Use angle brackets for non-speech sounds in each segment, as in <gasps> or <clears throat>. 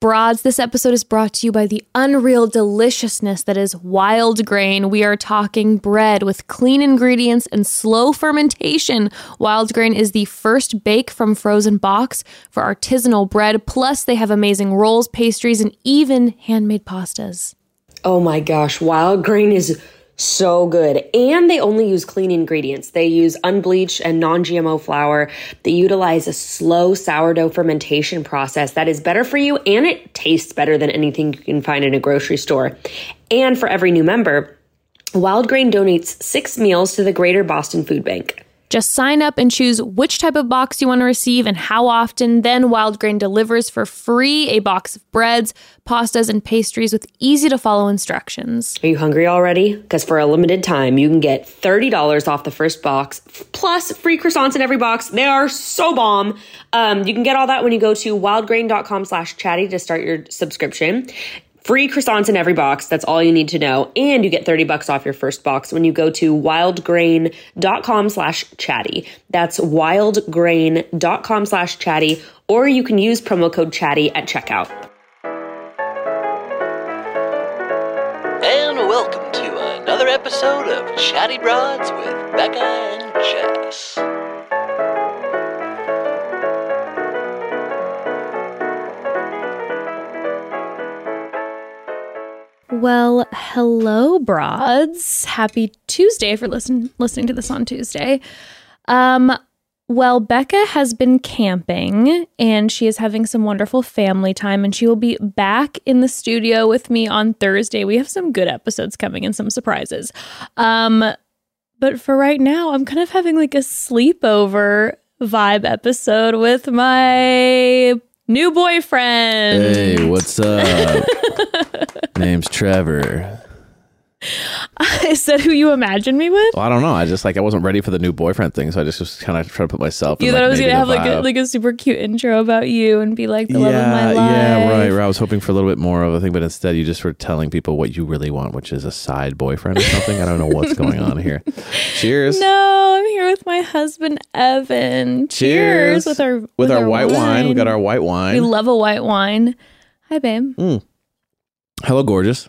Broads, this episode is brought to you by the unreal deliciousness that is Wildgrain. We are talking bread with clean ingredients and slow fermentation. Wildgrain is the first bake from frozen box for artisanal bread. Plus, they have amazing rolls, pastries, and even handmade pastas. Oh my gosh, Wildgrain is so good. And they only use clean ingredients. They use unbleached and non GMO flour. They utilize a slow sourdough fermentation process that is better for you and it tastes better than anything you can find in a grocery store. And for every new member, Wildgrain donates six meals to the Greater Boston Food Bank. Just sign up and choose which type of box you want to receive and how often. Then Wildgrain delivers for free a box of breads, pastas, and pastries with easy to follow instructions. Are you hungry already? Because for a limited time, you can get $30 off the first box, plus free croissants in every box. They are so bomb. Um, you can get all that when you go to wildgrain.com slash chatty to start your subscription. Free croissants in every box. That's all you need to know. And you get 30 bucks off your first box when you go to wildgrain.com slash chatty. That's wildgrain.com slash chatty, or you can use promo code chatty at checkout. And welcome to another episode of Chatty Broads with Bekah and Jess. Well, hello, broads. Happy Tuesday for listen, listening to this on Tuesday. Um, well, Bekah has been camping and she is having some wonderful family time, and she will be back in the studio with me on Thursday. We have some good episodes coming and some surprises. Um, but for right now, I'm kind of having like a sleepover vibe episode with my new boyfriend. Hey, what's up? <laughs> Name's Trevor. <laughs> Is that who you imagined me with? Well, I don't know. I just like I wasn't ready for the new boyfriend thing, so I just was kind of trying to put myself. You in, thought like, I was gonna have the like a like a super cute intro about you and be like the yeah, love of my life. yeah, right, right. I was hoping for a little bit more of a thing, but instead you just were telling people what you really want, which is a side boyfriend or something. I don't know what's going on here. <laughs> Cheers. No, I'm here with my husband Evan. Cheers, with our with, our, white wine. We got our white wine. We love a white wine. Hi, babe. Hmm. Hello, gorgeous.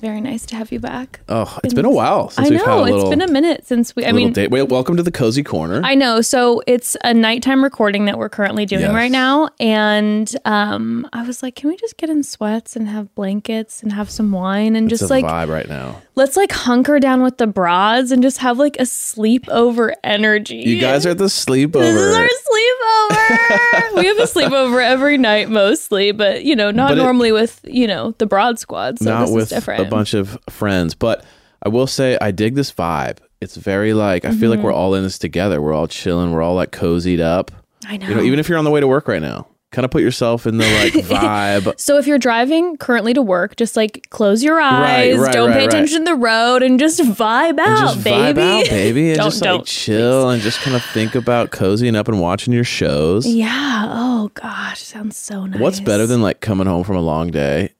Very nice to have you back. Oh, it's been a while since I we've had a know little. it's been a minute since we. I mean, date. Well, welcome to the cozy corner. I know. So it's a nighttime recording that we're currently doing Yes. right now. And um, I was like, can we just get in sweats and have blankets and have some wine and it's just like vibe right now. let's like hunker down with the broads and just have like a sleepover energy. You guys are the This is sleepover. our sleepover. <laughs> we have a sleepover every night mostly, but you know, not But it- normally with, you know, the broad squad. So not this with is different. Bunch of friends. But I will say, I dig this vibe. It's very like I feel like Mm-hmm. we're all in this together. We're all chilling. We're all like cozied up. I know. You know, even if you're on the way to work right now, kind of put yourself in the like <laughs> vibe. so if you're driving currently to work, just like close your eyes, right, don't right, pay right. attention to the road, and just vibe out, just baby. vibe out, baby, and <laughs> Don't- just like don't, chill and just kind of think about cozying up and watching your shows. Yeah. Oh gosh, sounds so nice. What's better than like coming home from a long day,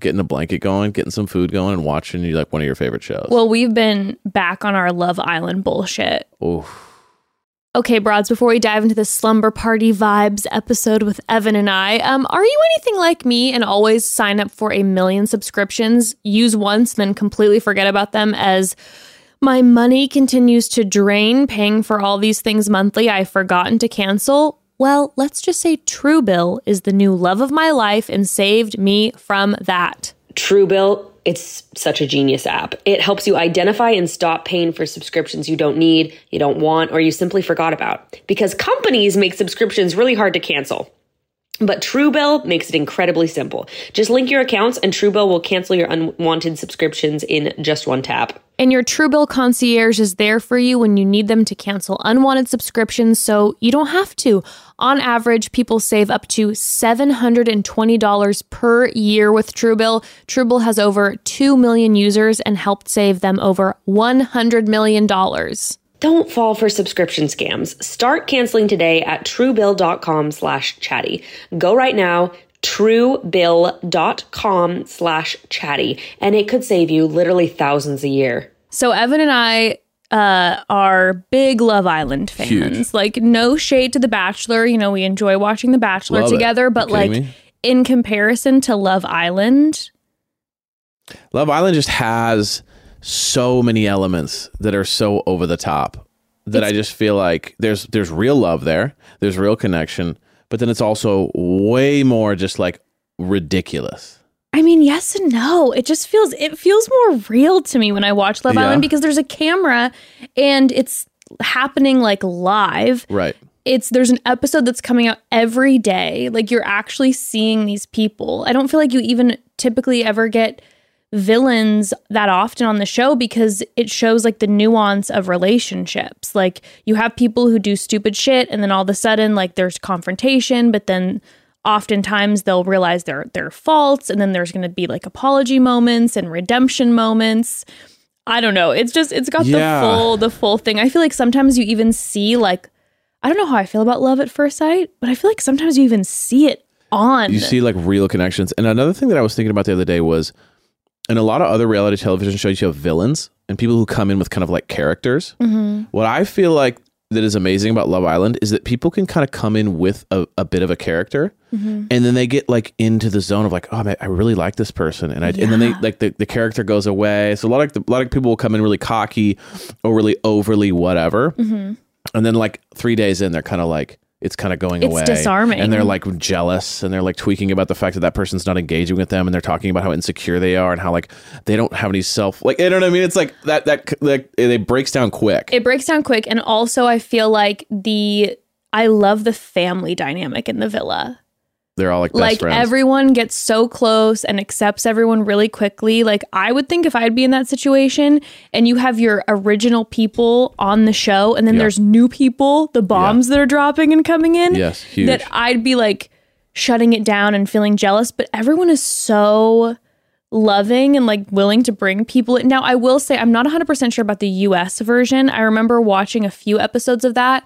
getting a blanket going, getting some food going, and watching you like one of your favorite shows? Well, we've been back on our Love Island bullshit. Oof. Okay, broads, before we dive into the slumber party vibes episode with Evan and I, um, are you anything like me and always sign up for a million subscriptions, use once, then completely forget about them as my money continues to drain paying for all these things monthly I've forgotten to cancel? Well, let's just say Truebill is the new love of my life and saved me from that. Truebill, it's such a genius app. It helps you identify and stop paying for subscriptions you don't need, you don't want, or you simply forgot about. Because companies make subscriptions really hard to cancel. But Truebill makes it incredibly simple. Just link your accounts and Truebill will cancel your unwanted subscriptions in just one tap. And your Truebill concierge is there for you when you need them to cancel unwanted subscriptions, so you don't have to. On average, people save up to $720 per year with Truebill. Truebill has over 2 million users and helped save them over $100 million. Don't fall for subscription scams. Start canceling today at truebill.com slash chatty. Go right now, truebill.com slash chatty, and it could save you literally thousands a year. So, Evan and I uh, are big Love Island fans. Huge. Like, no shade to The Bachelor. You know, we enjoy watching The Bachelor Love together, You but like, me? in comparison to Love Island, Love Island just has so many elements that are so over the top that I just feel like there's there's real love there, there's real connection, but then it's also way more just like ridiculous. I mean, yes and no. It just feels it feels more real to me when I watch Love Yeah. Island because there's a camera and it's happening like live. Right. It's there's an episode that's coming out every day. Like you're actually seeing these people. I don't feel like you even typically ever get villains that often on the show because it shows like the nuance of relationships. Like you have people who do stupid shit and then all of a sudden like there's confrontation, but then oftentimes they'll realize their their faults and then there's going to be like apology moments and redemption moments. I don't know. It's just it's got Yeah. the full the full thing. I feel like sometimes you even see like I don't know how I feel about love at first sight, but I feel like sometimes you even see it on. You see like real connections. And another thing that I was thinking about the other day was in a lot of other reality television shows, you have villains and people who come in with kind of like characters. Mm-hmm. What I feel like that is amazing about Love Island is that people can kind of come in with a, a bit of a character mm-hmm. and then they get like into the zone of like, oh man, I really like this person. And I, and then they like the, the character goes away. So a lot of the, a lot of people will come in really cocky or really overly whatever. Mm-hmm. And then like three days in, they're kind of like, it's kind of going It's away. disarming. And they're like jealous and they're like tweaking about the fact that that person's not engaging with them and they're talking about how insecure they are and how like they don't have any self like you know what I mean it's like that that like it breaks down quick it breaks down quick and also I feel like the I love the family dynamic in the villa. They're all like best like friends everyone gets so close and accepts everyone really quickly. Like I would think if I'd be in that situation and you have your original people on the show and then Yeah. there's new people, the bombs that are dropping and coming in. Yes, huge. That I'd be like shutting it down and feeling jealous, but everyone is so loving and like willing to bring people in. Now, I will say I'm not 100% sure about the US version. I remember watching a few episodes of that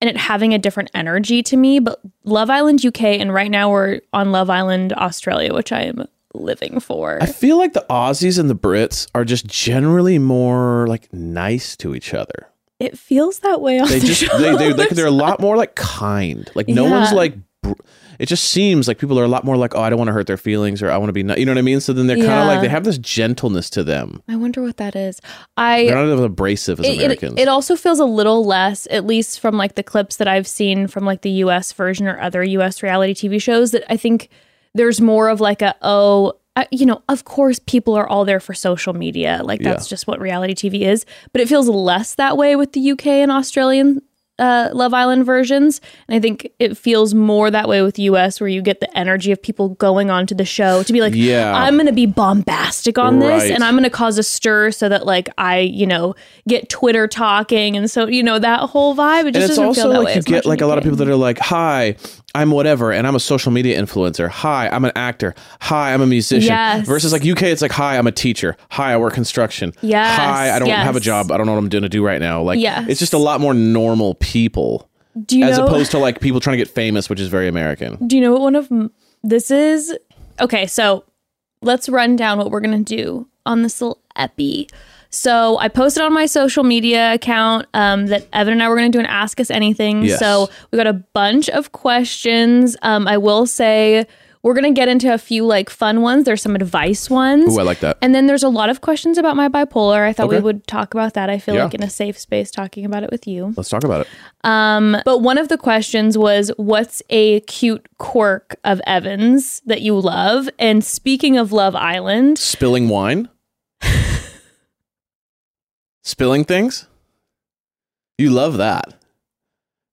and it having a different energy to me, but Love Island UK and right now we're on Love Island Australia, which I am living for. I feel like the Aussies and the Brits are just generally more like nice to each other. It feels that way they the just they, they, they they're a <laughs> lot more like kind. Like no one's like br- it just seems like people are a lot more like oh I don't want to hurt their feelings or I want to be ni-, you know what I mean so then they're kind of Yeah. like they have this gentleness to them I wonder what that is. I they're not as abrasive as it, it, Americans it also feels a little less, at least from like the clips that I've seen from like the US version or other US reality TV shows, that I think there's more of like a, oh, uh, you know, of course people are all there for social media. Like that's Yeah. just what reality TV is. But it feels less that way with the UK and Australian uh, Love Island versions. And I think it feels more that way with US, where you get the energy of people going onto the show to be like, Yeah. I'm going to be bombastic on this and I'm going to cause a stir so that like I, you know, get Twitter talking. And so, you know, that whole vibe, it and just it's doesn't also feel that way like you get like a lot of people that are like hi i'm whatever and i'm a social media influencer. Hi i'm an actor. Hi i'm a musician. Yes. versus like uk it's like hi i'm a teacher. Hi i work construction. Yes, hi i don't have a job. I don't know what i'm going to do right now. Like Yes. it's just a lot more normal people Do you as know, opposed to like people trying to get famous which is very american. Do you know what one of this is? Okay, so let's run down what we're going to do on this little epi. So I posted on my social media account um, that Evan and I were going to do an Ask Us Anything. Yes. So we got a bunch of questions. Um, I will say we're going to get into a few like fun ones. There's some advice ones. Ooh, I like that. And then there's a lot of questions about my bipolar. I thought we would talk about that. I feel Yeah. like in a safe space talking about it with you. let's talk about it Um, but one of the questions was, "What's a cute quirk of Evans that you love?" And speaking of Love Island, spilling wine spilling things? You love that.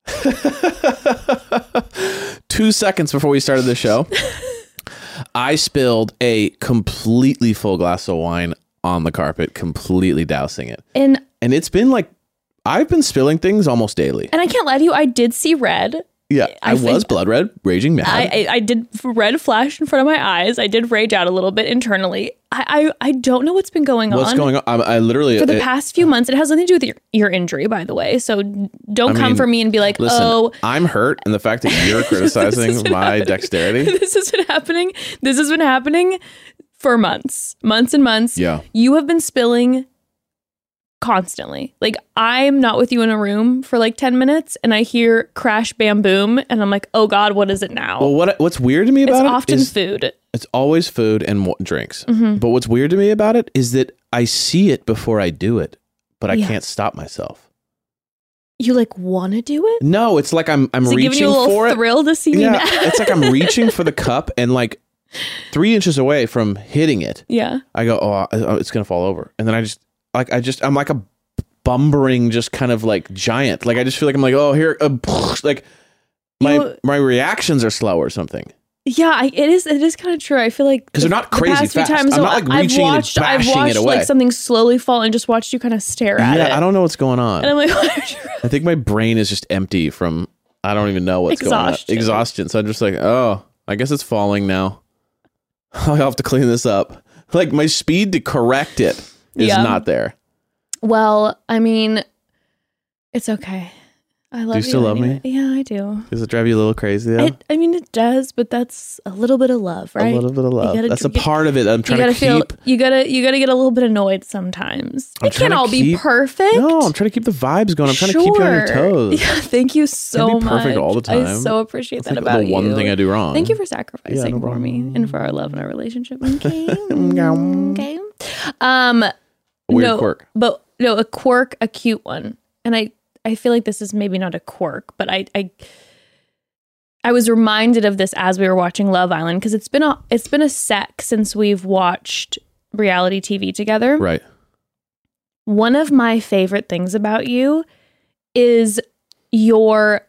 <laughs> Two seconds before we started the show <laughs> i spilled a completely full glass of wine on the carpet completely dousing it. And and it's been like i've been spilling things almost daily. And I can't lie to you, I did see red. Yeah i, I was blood red raging mad I, I I did red flash in front of my eyes. I did rage out a little bit internally. I I, I don't know what's been going what's on. What's going on i, I literally for the it- past few months, it has nothing to do with your, your injury, by the way. So don't come mean, for me and be like, listen "Oh, i'm hurt and the fact that you're <laughs> criticizing my happening. dexterity <laughs> this has been happening. This has been happening for months, months and months. Yeah. You have been spilling constantly. Like I'm not with you in a room for like 10 minutes and I hear crash bam boom and I'm like, "Oh god, what is it now?" Well, what what's weird to me it's about it often is food. it's always food and mo- drinks. Mm-hmm. But what's weird to me about it is that I see it before I do it, but I Yeah. can't stop myself. You like want to do it? No, it's like I'm I'm Is reaching giving you a little for it. thrill to see me Yeah, it's like I'm <laughs> reaching for the cup and like three inches away from hitting it. yeah. I go, oh, it's gonna fall over, and then I just like I just I'm like a bumbering, just kind of like giant. Like I just feel like I'm like, oh, here, uh, <laughs> like my You- my reactions are slow or something Yeah, I, it is. It is kind of true. I feel like because they're not the crazy past few fast. Times, I'm not, like, I've reaching and watched, I've bashing it watched away. like something slowly fall and just watched you kind of stare at it. yeah, I don't know what's going on. And I'm like, <laughs> what are you- I think my brain is just empty from I don't even know what's going Exhaustion. on. Exhaustion. So I'm just like, oh, I guess it's falling now. <laughs> I'll have to clean this up. Like my speed to correct it is Yeah. not there. well, I mean, it's okay. I love you still love me? Yeah, I do. Does it drive you a little crazy though? It, I mean, it does, but that's a little bit of love, right? A little bit of love. gotta That's a part of it. I'm you trying gotta to feel. keep. You gotta. You gotta get a little bit annoyed sometimes. I'm it can't all be perfect. No, I'm trying to keep the vibes going. I'm trying to keep you on your toes. <laughs> Yeah, thank you so much. perfect all the time. I so appreciate That's that like about the one thing I do wrong. Thank you for sacrificing no for me and for our love and our relationship. <laughs> Okay. okay. Um, A weird no, quirk. but no, a quirk, a cute one, and I, I feel like this is maybe not a quirk, but I, I, I was reminded of this as we were watching Love Island because it's been a, it's been a sec since we've watched reality TV together. Right. One of my favorite things about you is your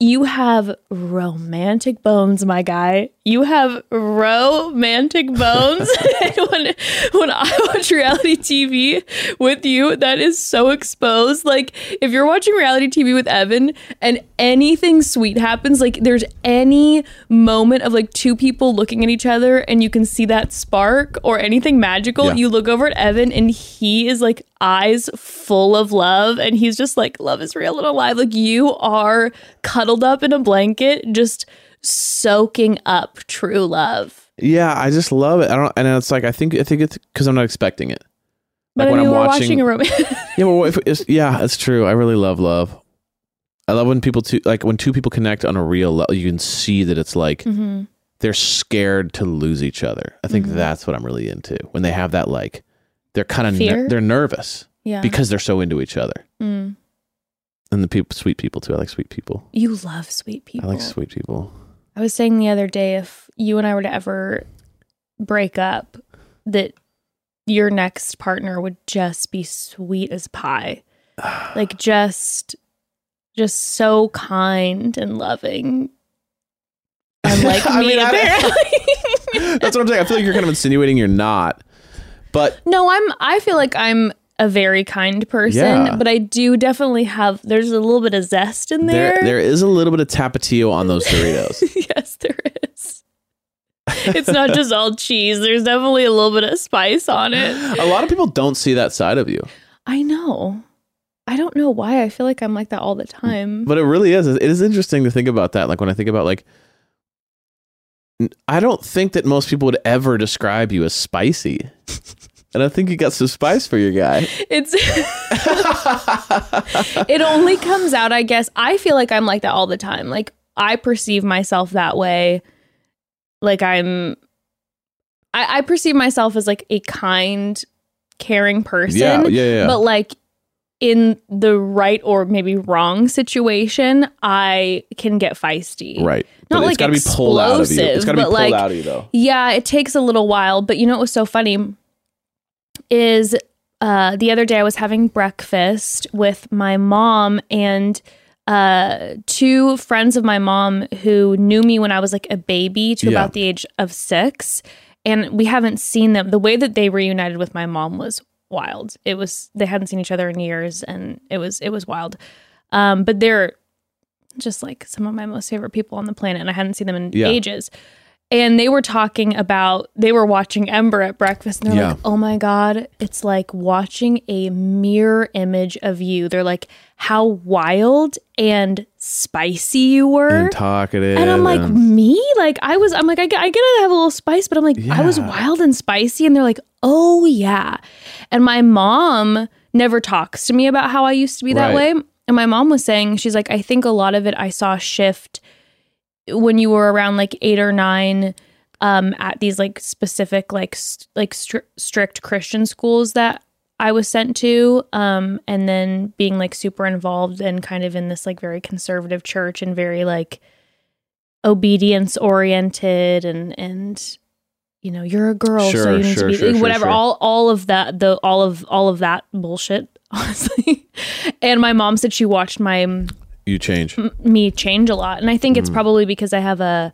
you have romantic bones, my guy. You have romantic bones. <laughs> when when I watch reality TV with you, that is so exposed. Like if you're watching reality TV with Evan and anything sweet happens, like there's any moment of like two people looking at each other and you can see that spark or anything magical, Yeah. you look over at Evan and he is like eyes full of love and he's just like love is real and alive. Like you are cuddled up in a blanket, just soaking up true love. Yeah, I just love it. I don't, and it's like I think I think it's because I'm not expecting it. But Like I when mean, I'm watching- watching, a romance. <laughs> Yeah, well, if it's, yeah, it's true. I really love love. I love when people two like when two people connect on a real level. You can see that it's like Mm-hmm. they're scared to lose each other. I think that's what I'm really into when they have that like they're kind of Fear? they're nervous yeah. because they're so into each other. Mm. And the people, sweet people too. I like sweet people. You love sweet people. I like sweet people. I was saying the other day if you and I were to ever break up, that your next partner would just be sweet as pie. <sighs> like just just so kind and loving. <laughs> Unlike I me, mean, apparently. <laughs> That's what I'm saying. I feel like you're kind of insinuating you're not, but no, I'm I feel like I'm a very kind person, Yeah. but I do definitely have there's a little bit of zest in there. there there is a little bit of tapatio on those Doritos. <laughs> yes, there is. It's not just all cheese. There's definitely a little bit of spice on it. a lot of people don't see that side of you, I know. I don't know why I feel like I'm like that all the time. but it really is. It is interesting to think about that. Like when I think about like, I don't think that most people would ever describe you as spicy. <laughs> And I think you got some spice for your guy. It's <laughs> it only comes out, I guess. I feel like I'm like that all the time. Like I perceive myself that way. Like I'm I, I perceive myself as like a kind, caring person. Yeah, yeah, yeah. But like in the right or maybe wrong situation, I can get feisty. Right. Not but like it's got to be pulled out of you. It's explosive, got to be pulled like, out of you though. Yeah, it takes a little while, but you know what was so funny is uh, the other day I was having breakfast with my mom and uh, two friends of my mom who knew me when I was like a baby to Yeah. about the age of six, and we haven't seen them. The way that they reunited with my mom was wild. It was they hadn't seen each other in years, and it was it was wild. Um, but they're just like some of my most favorite people on the planet, and I hadn't seen them in Yeah. ages. And they were talking about they were watching Ember at breakfast, and they're Yeah. like, "Oh my god, it's like watching a mirror image of you." They're like, "How wild and spicy you were." And talkative. And I'm like, and- me? Like, I was, I'm like, I, get- I get to have a little spice, but I'm like, I was wild and spicy. And they're like, oh, yeah. And my mom never talks to me about how I used to be that Right. way. And my mom was saying, she's like, I think a lot of it I saw shift when you were around like eight or nine um, at these like specific like st- like stri- strict Christian schools that I was sent to, um, and then being like super involved and kind of in this like very conservative church and very like obedience oriented and and you know you're a girl so you need sure, to be sure, sure, whatever sure. all all of that the all of all of that bullshit <laughs> honestly and my mom said she watched my You change. me change a lot and i think it's Mm. probably because i have a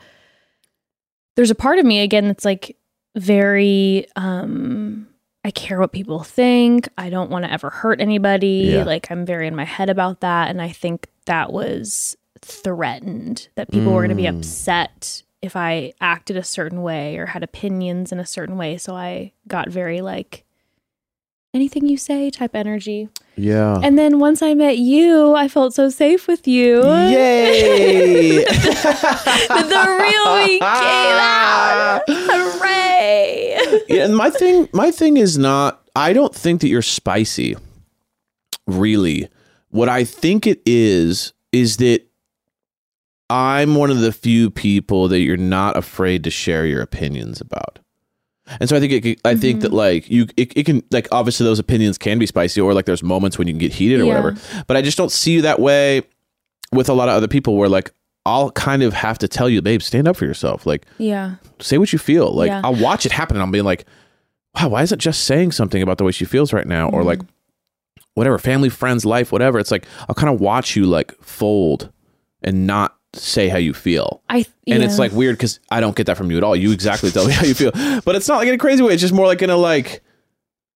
there's a part of me again that's like very um i care what people think i don't want to ever hurt anybody Yeah. like i'm very in my head about that and i think that was threatened that people were going to be Mm. upset if i acted a certain way or had opinions in a certain way so i got very like anything you say type energy Yeah. and then once i met you i felt so safe with you Yay! <laughs> the real me came out. Hooray! yeah, and my thing my thing is not I don't think that you're spicy. Really. What I think it is is that I'm one of the few people that you're not afraid to share your opinions about. And so I think it, I think that mm-hmm. like you it, it can like obviously those opinions can be spicy or like there's moments when you can get heated or Yeah. whatever. But I just don't see you that way with a lot of other people where like I'll kind of have to tell you, babe, stand up for yourself. Like Yeah. say what you feel. Like Yeah. I'll watch it happen and I'm being like, wow, why isn't just saying something about the way she feels right now? Or mm-hmm. like whatever, family, friends, life, whatever. It's like I'll kind of watch you like fold and not say how you feel. I And yeah. it's like weird because I don't get that from you at all. You exactly tell me how you feel. <laughs> But it's not like in a crazy way. It's just more like in a like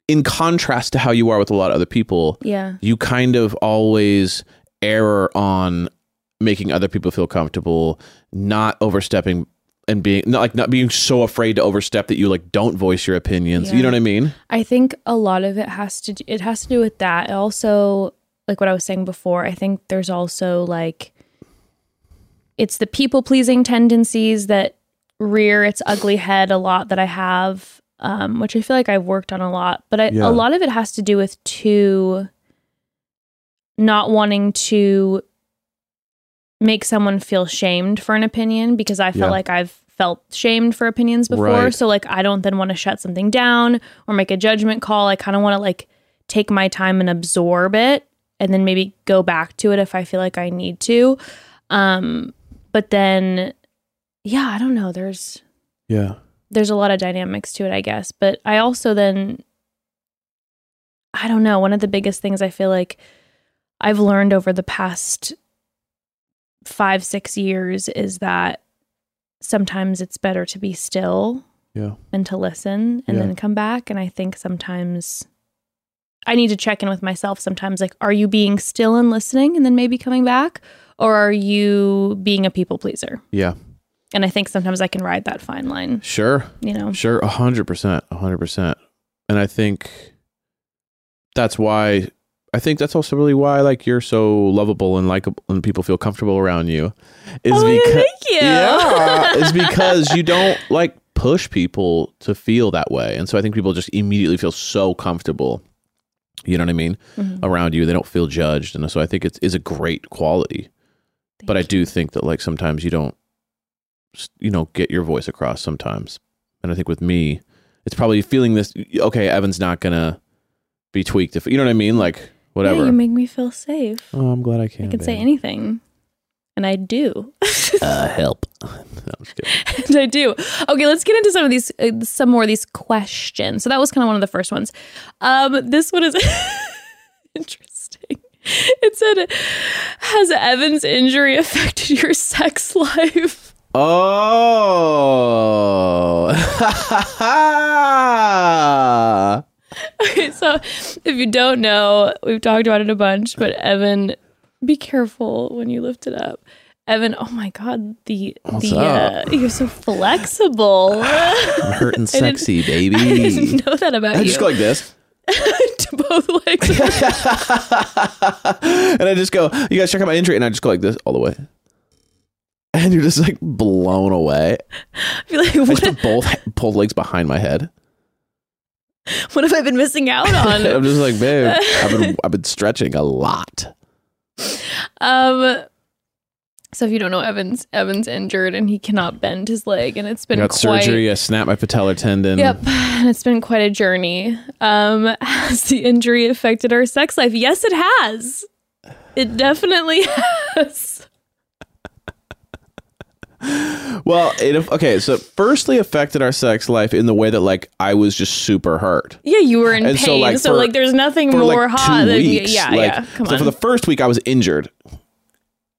in contrast to how you are with a lot of other people, yeah. you kind of always err on making other people feel comfortable, not overstepping and being not like not being so afraid to overstep that you like don't voice your opinions. You know what I mean? I think a lot of it has to do, it has to do with that. It also like what I was saying before, I think there's also like it's the people pleasing tendencies that rear its ugly head a lot that I have um which I feel like I've worked on a lot, but I, Yeah. a lot of it has to do with two not wanting to make someone feel shamed for an opinion because I felt Yeah. like I've felt shamed for opinions before. Right. So like I don't then want to shut something down or make a judgment call. I kind of want to like take my time and absorb it and then maybe go back to it if I feel like I need to. Um but then yeah, I don't know. There's Yeah. there's a lot of dynamics to it, I guess. But I also then, I don't know, one of the biggest things I feel like I've learned over the past five, six years is that sometimes it's better to be still Yeah. and to listen and Yeah. then come back. And I think sometimes I need to check in with myself sometimes like, are you being still and listening and then maybe coming back? Or are you being a people pleaser? Yeah. And I think sometimes I can ride that fine line, Sure. you know? Sure. A hundred percent. A hundred percent. And I think that's why I think that's also really why like you're so lovable and likable and people feel comfortable around you. Is Oh, because thank you. Yeah. <laughs> is because you don't like push people to feel that way. And so I think people just immediately feel so comfortable. You know what I mean? Mhm. Around you. They don't feel judged. And so I think it's is a great quality. But I do think that like sometimes you don't you know get your voice across sometimes. And I think with me, it's probably feeling this okay, Evan's not gonna be tweaked if you know what I mean? Like whatever. Yeah, you make me feel safe. oh, I'm glad I can. I can say anything. And I do. Uh, <laughs> help. <laughs> no, and I do. Okay, let's get into some of these, uh, some more of these questions. So that was kind of one of the first ones. Um, this one is <laughs> interesting. <laughs> It said, "Has Evan's injury affected your sex life?" Oh. <laughs> Okay, so if you don't know, we've talked about it a bunch, but Evan, be careful when you lift it up. Evan, oh my god, the What's the uh, you're so flexible. I'm hurt and <laughs> didn't- sexy, I baby. didn't know that about I you. just go like this. <laughs> to both legs. <laughs> and I just go, you guys check out my injury. And I just go like this all the way. And you're just like blown away. <laughs> I feel like I just put both pulled legs behind my head. What have I been missing out on? I'm just like, babe, I've been I've been stretching a lot. Um. So if you don't know, Evan's Evan's injured and he cannot bend his leg, and it's been got quite. surgery. I snapped my patellar tendon. Yep, <sighs> and it's been quite a journey. Um, <laughs> has the injury affected our sex life? Yes, it has. It definitely <laughs> has. Well, it okay. So, it firstly affected our sex life in the way that like I was just super hurt. Yeah, you were in And pain, so like, like, for- there's nothing more like hot than weeks. yeah, like, yeah. Come so on. for the first week, I was injured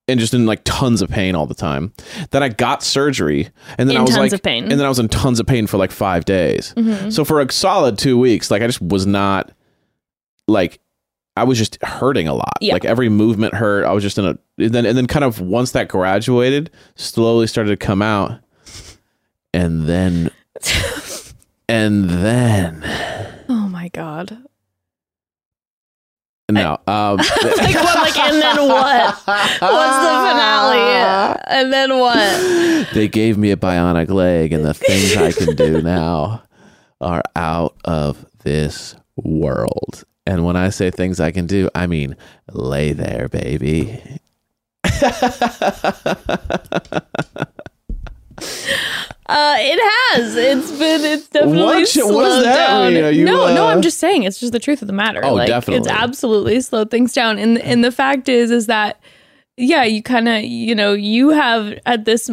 and just in like tons of pain all the time. Then I got surgery, and then In I was tons like, of pain. Mm-hmm. and then I was in tons of pain for like five days. So for a solid two weeks, like I just was not like I was just hurting a lot. Yeah. Like every movement hurt. I was just in a and then and then kind of once that graduated, slowly started to come out, and then <laughs> and then oh my god. No. <laughs> Um, <laughs> Like what? Like and then what? What's the finale? And then what? they gave me a bionic leg, and the things I can do <laughs> now are out of this world. And when I say things I can do, I mean lay there, baby. Uh, it has. It's been. It's definitely What? What does slowed that down. mean? Are you, no, no. uh, I'm just saying. It's just the truth of the matter. Oh, like, definitely. It's absolutely slowed things down. And and the fact is, is that yeah, you kind of you know you have at this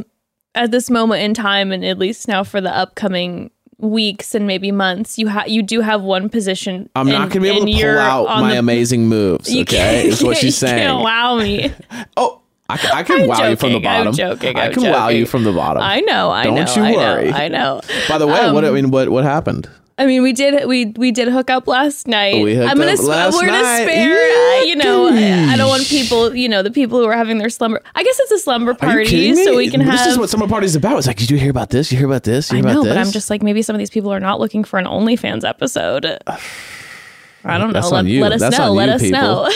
at this moment in time, and at least now for the upcoming weeks and maybe months, you have you do have one position. I'm not going to be able to pull out my the- amazing moves. Okay, is what she's you can't saying. wow me. <laughs> Oh, I, can- I can I'm wow you from the joking, I'm bottom. joking, I I'm can wow you from the bottom. I know. I know. Don't know. you I worry. Know, I know. By the way, what I Um, mean, what what happened? I mean, we did we we did hook up last night. We hooked I'm gonna up sp- last we're gonna night. spare. Uh, you know, I, I don't want people. You know, the people who are having their slumber. I guess it's a slumber party, so we can this have. This is what summer party's about. It's like, did you hear about this? You hear about this? You I know, about this? but I'm just like maybe some of these people are not looking for an OnlyFans episode. <sighs> I don't know. That's Let, on you. let us That's know. Let us know.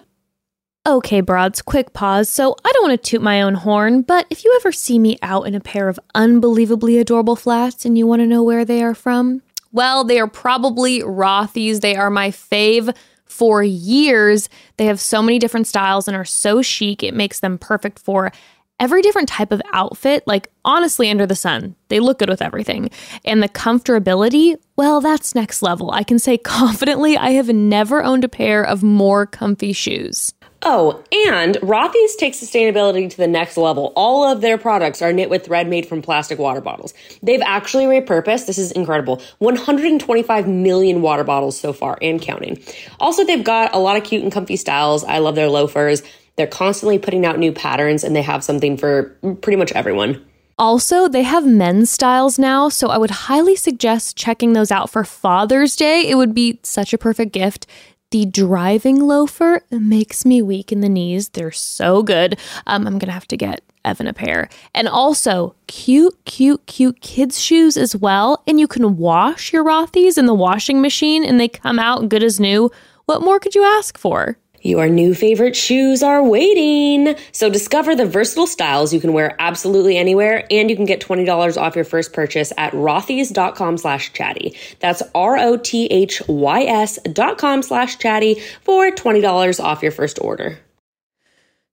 <laughs> Okay, broads, quick pause. So, I don't want to toot my own horn, but if you ever see me out in a pair of unbelievably adorable flats and you want to know where they are from, well, they are probably Rothy's. They are my fave for years. They have so many different styles and are so chic, it makes them perfect for every different type of outfit. Like, honestly, under the sun, they look good with everything. And the comfortability, well, that's next level. I can say <laughs> confidently, I have never owned a pair of more comfy shoes. Oh, and Rothy's takes sustainability to the next level. All of their products are knit with thread made from plastic water bottles. They've actually repurposed, this is incredible, 125 million water bottles so far and counting. Also, they've got a lot of cute and comfy styles. I love their loafers. They're constantly putting out new patterns and they have something for pretty much everyone. Also, they have men's styles now, so I would highly suggest checking those out for Father's Day. It would be such a perfect gift. The driving loafer makes me weak in the knees. They're so good. Um, I'm gonna have to get Evan a pair. And also, cute, cute, cute kids' shoes as well. And you can wash your Rothy's in the washing machine and they come out good as new. What more could you ask for? Your new favorite shoes are waiting. So discover the versatile styles you can wear absolutely anywhere, and you can get $20 off your first purchase at rothys.com slash chatty. That's R-O-T-H-Y-S dot com slash chatty for $20 off your first order.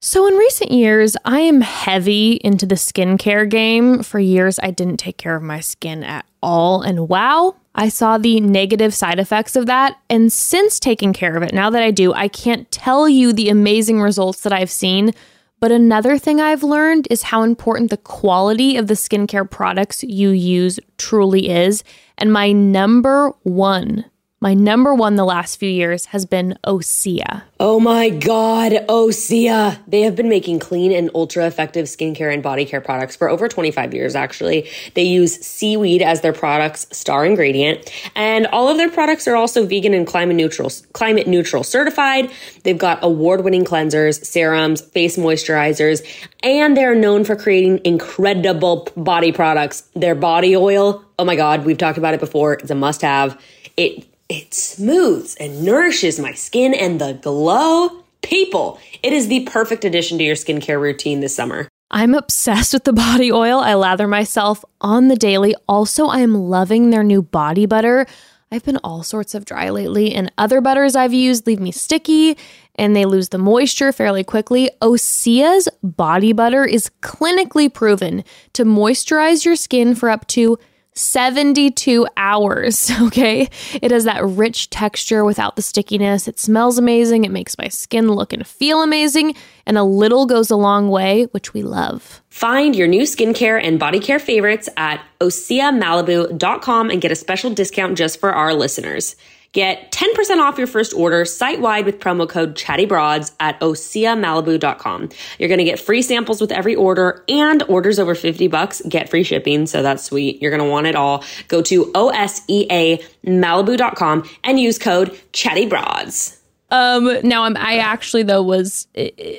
So, in recent years, I am heavy into the skincare game. For years, I didn't take care of my skin at all. And wow, I saw the negative side effects of that. And since taking care of it, now that I do, I can't tell you the amazing results that I've seen. But another thing I've learned is how important the quality of the skincare products you use truly is. And my number one, my number one the last few years has been Osea. Oh my God, Osea. They have been making clean and ultra effective skincare and body care products for over 25 years, actually. They use seaweed as their product's star ingredient. And all of their products are also vegan and climate neutral, climate neutral certified. They've got award winning cleansers, serums, face moisturizers, and they're known for creating incredible body products. Their body oil, oh my God, we've talked about it before. It's a must have. It it smooths and nourishes my skin and the glow. People, it is the perfect addition to your skincare routine this summer. I'm obsessed with the body oil. I lather myself on the daily. Also, I'm loving their new body butter. I've been all sorts of dry lately, and other butters I've used leave me sticky and they lose the moisture fairly quickly. Osea's body butter is clinically proven to moisturize your skin for up to 72 hours. <laughs> Okay. It has that rich texture without the stickiness. It smells amazing. It makes my skin look and feel amazing. And a little goes a long way, which we love. Find your new skincare and body care favorites at oseamalibu.com and get a special discount just for our listeners. Get 10% off your first order site wide with promo code chattybroads at oseamalibu.com. You're going to get free samples with every order and orders over 50 bucks get free shipping. So that's sweet. You're going to want it all. Go to oseamalibu.com and use code chattybroads. Um, now I'm, I actually though was,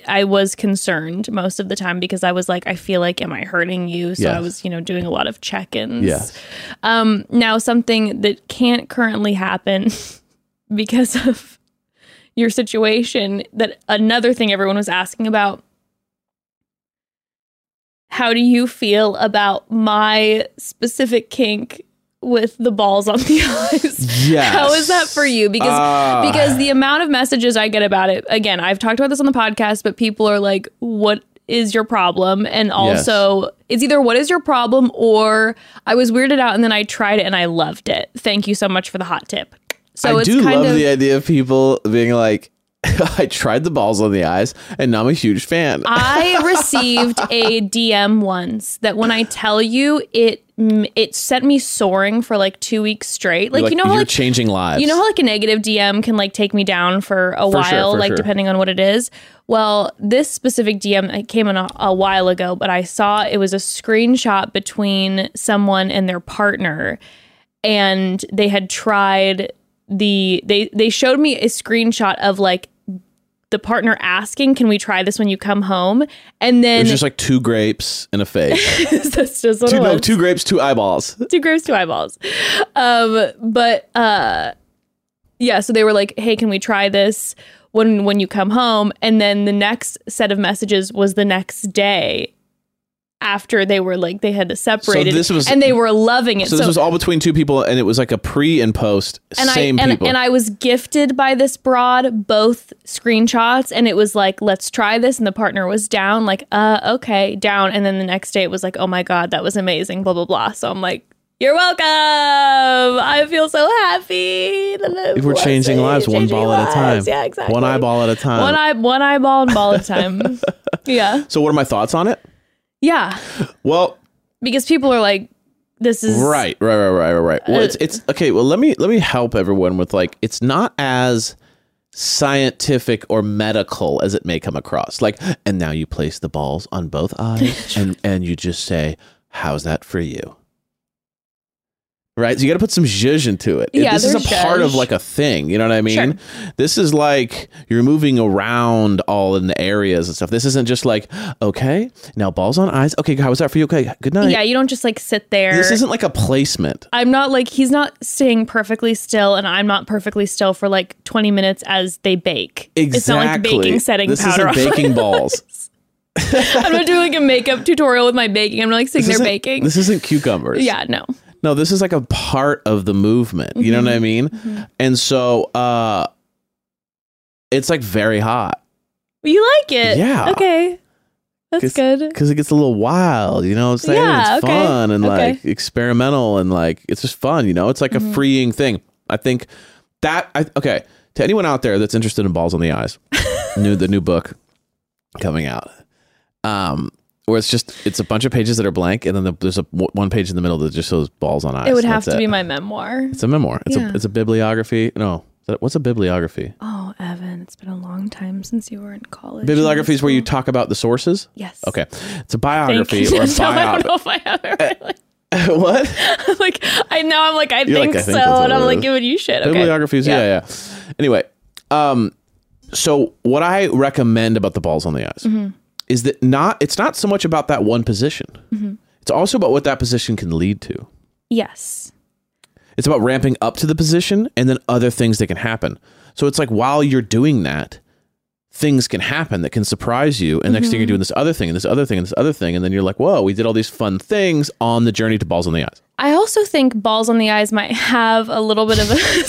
I was concerned most of the time because I was like, I feel like, am I hurting you? So I was, you know, doing a lot of check-ins. Yes. Um, now something that can't currently happen <laughs> because of your situation that another thing everyone was asking about. How do you feel about my specific kink with the balls on the <laughs> eyes? Yes. How is that for you? Because Ah. because the amount of messages I get about it, again, I've talked about this on the podcast, but people are like, "What is your problem?" And also, it's either "What is your problem?" or "I was weirded out and then I tried it and I loved it." Thank you so much for the hot tip. So I it's do kind love of the idea of people being like, <laughs> I tried the balls on the eyes, and now I'm a huge fan. I <laughs> received a DM once that when I tell you it it sent me soaring for like 2 weeks straight. Like, Like, you know how like changing lives. You know how like a negative DM can like take me down for a For while, sure, for like sure. depending on what it is. Well, this specific DM came in a, a while ago, but I saw it was a screenshot between someone and their partner, and they had tried the they they showed me a screenshot of like the partner asking, "Can we try this when you come home?" And then It's just like two grapes and a face. <laughs> that's just what two, it no, two grapes, two eyeballs. two grapes, two eyeballs. Um, but uh, yeah, so they were like, "Hey, can we try this when when you come home?" And then the next set of messages was the next day after they were like they had separated, this was- and they were loving it. So this was all between two people, and it was like a pre and post, and same I and, people. and I was gifted by this broad both screenshots, and it was like, "Let's try this," and the partner was down, like, "Uh, okay, down," and then the next day it was like, "Oh my god, that was amazing," blah blah blah. So I'm like. You're welcome. I feel so happy. If We're changing lives one Changing ball at a time. Yeah, exactly. One eyeball at a time. One eye, one eyeball and ball at a time. <laughs> yeah, so, what are my thoughts on it? Yeah. Well, Because people are like, "This is right, right, right, right, right, right. Well, it's it's uh. okay. Well, let me let me help everyone with like it's not as scientific or medical as it may come across. Like, and now you place the balls on both eyes, <laughs> and and you just say, "How's that for you?" Right, so you got to put some zhuzh into it. Yeah, this is a there's part of like a thing. You know what I mean? Sure. This is like you're moving around all in the areas and stuff. This isn't just like okay, now balls on eyes. Okay, how was that for you? Okay, good night. yeah." You don't just like sit there. This isn't like a placement. I'm not like he's not staying perfectly still, and I'm not perfectly still for like 20 minutes as they bake. Exactly. It's not like baking setting this powder. isn't baking balls. I'm not doing like a makeup tutorial with my baking. I'm not like sitting This there baking. This isn't cucumbers. yeah, no. No, this is like a part of the movement. You know Mm-hmm. what I mean? And so uh it's like very hot You like it? Yeah. Okay. That's good. because it gets a little wild, you know what I'm saying? Yeah, it's okay. fun and Okay. like experimental and like it's just fun, you know? It's like Mm-hmm. a freeing thing. I think that I okay, to anyone out there that's interested in balls on the eyes, <laughs> new the new book coming out. Um where it's just it's a bunch of pages that are blank and then the, there's a one page in the middle that just shows balls on eyes. It would have to be my memoir. It's a memoir. It's Yeah. a it's a bibliography. No, what's a bibliography? Oh, Evan, it's been a long time since you were in college. Bibliography is where you talk about the sources. Yes. Okay, it's a biography or a <laughs> So I don't know if I have it. Really. <laughs> what? <laughs> like I know I'm like I You're think like, I think so, and I'm like giving you shit. Okay. Bibliographies. Yeah. yeah, Anyway, um, so what I recommend about the balls on the eyes Mm-hmm. Is that not it's not so much about that one position. Mm-hmm. It's also about what that position can lead to. Yes. It's about ramping up to the position and then other things that can happen. So it's like while you're doing that, things can happen that can surprise you. And next thing Mm-hmm. you're doing this other thing and this other thing and this other thing. And then you're like, whoa, we did all these fun things on the journey to balls on the eyes. I also think balls on the eyes might have a little bit of a <laughs>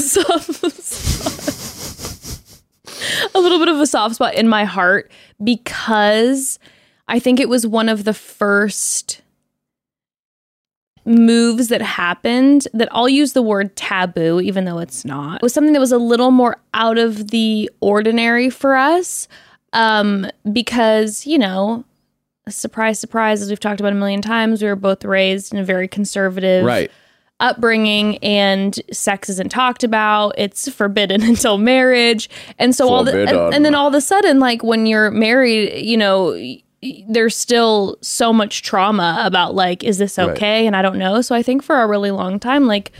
a little bit of a soft spot in my heart because I think it was one of the first moves that happened that I'll use the word taboo even though it's not. It was something that was a little more out of the ordinary for us um because, you know, surprise surprise as we've talked about a million times, we were both raised in a very conservative Right. Upbringing and sex isn't talked about. It's forbidden <laughs> until marriage. And so all the and, and then all of a sudden like when you're married you know there's still so much trauma about like is this Right. okay? And i don't know. So i think for a really long time like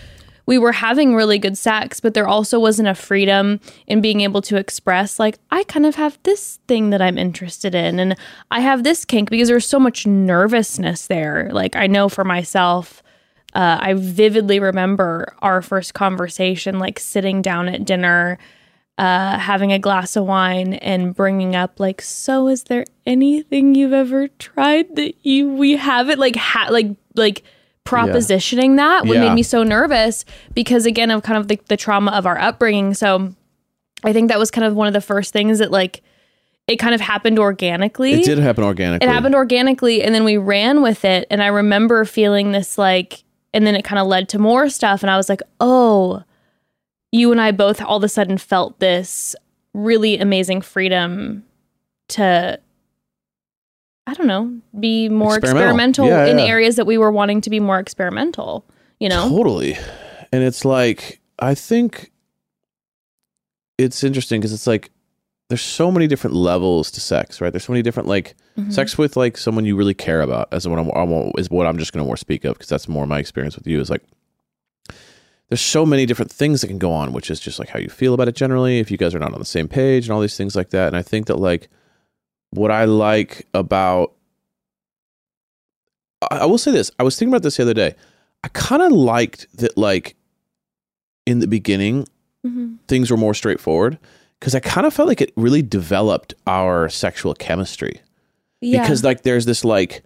we were having really good sex but there also wasn't a freedom in being able to express like i kind of have this thing that i'm interested in and i have this kink because there's so much nervousness there. Like i know for myself uh, I vividly remember our first conversation, like sitting down at dinner, uh, having a glass of wine, and bringing up like, "So, is there anything you've ever tried that you we haven't like ha- like like propositioning that what Yeah. made me so nervous because again of kind of the, the trauma of our upbringing. So, I think that was kind of one of the first things that like it kind of happened organically It did happen organically. it happened organically and then we ran with it and i remember feeling this like and then it kind of led to more stuff and i was like oh you and i both all of a sudden felt this really amazing freedom to i don't know be more Experimental. experimental, Yeah, in yeah. areas that we were wanting to be more experimental you know Totally. And it's like, I think it's interesting because it's like, there's so many different levels to sex, right? There's so many different like Mm-hmm. sex with like someone you really care about, as what I'm, I won't, is what I'm just going to more speak of because that's more my experience with you. Is like, there's so many different things that can go on, which is just like how you feel about it generally. If you guys are not on the same page and all these things like that, and I think that like what I like about, I, I will say this. I was thinking about this the other day. I kind of liked that like in the beginning Mhm. things were more straightforward because I kind of felt like it really developed our sexual chemistry. Yeah. Because like there's this like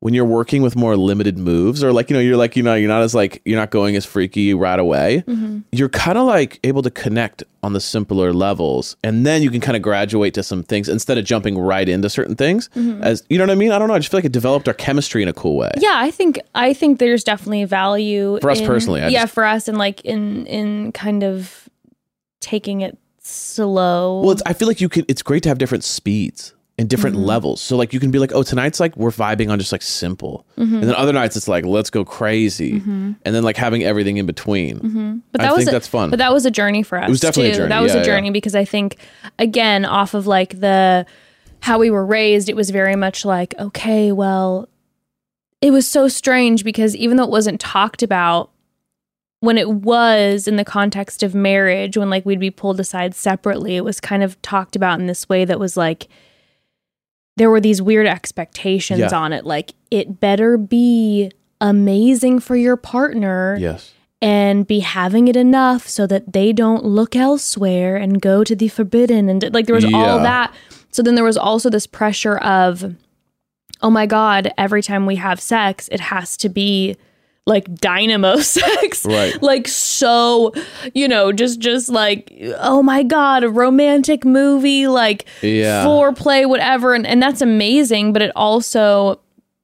when you're working with more limited moves or like you know you're like you know you're not as like you're not going as freaky right away Mhm. you're kind of like able to connect on the simpler levels and then you can kind of graduate to some things instead of jumping right into certain things as you know what i mean? I don't know i just feel like it developed our chemistry in a cool way. Yeah i think i think there's definitely value For us in- personally, I yeah just- for us and like in in kind of taking it slow Well, it's, I feel like you can. It's great to have different speeds and different Mm-hmm. levels. So like you can be like, oh, tonight's like we're vibing on just like simple, Mm-hmm. and then other nights it's like let's go crazy, and then like having everything in between. But I that was think a, that's fun. But that was a journey for us. It was definitely a journey. That was Yeah, a yeah. journey because I think, again, off of like the how we were raised, it was very much like, okay, well, it was so strange because even though it wasn't talked about, when it was in the context of marriage, when like we'd be pulled aside separately, it was kind of talked about in this way that was like there were these weird expectations Yeah. on it, like it better be amazing for your partner yes, and be having it enough so that they don't look elsewhere and go to the forbidden and like there was all that. So then there was also this pressure of oh my god every time we have sex it has to be like dynamo <laughs> sex Right. like so you know just just like oh my god a romantic movie like Yeah. foreplay whatever and, and that's amazing but it also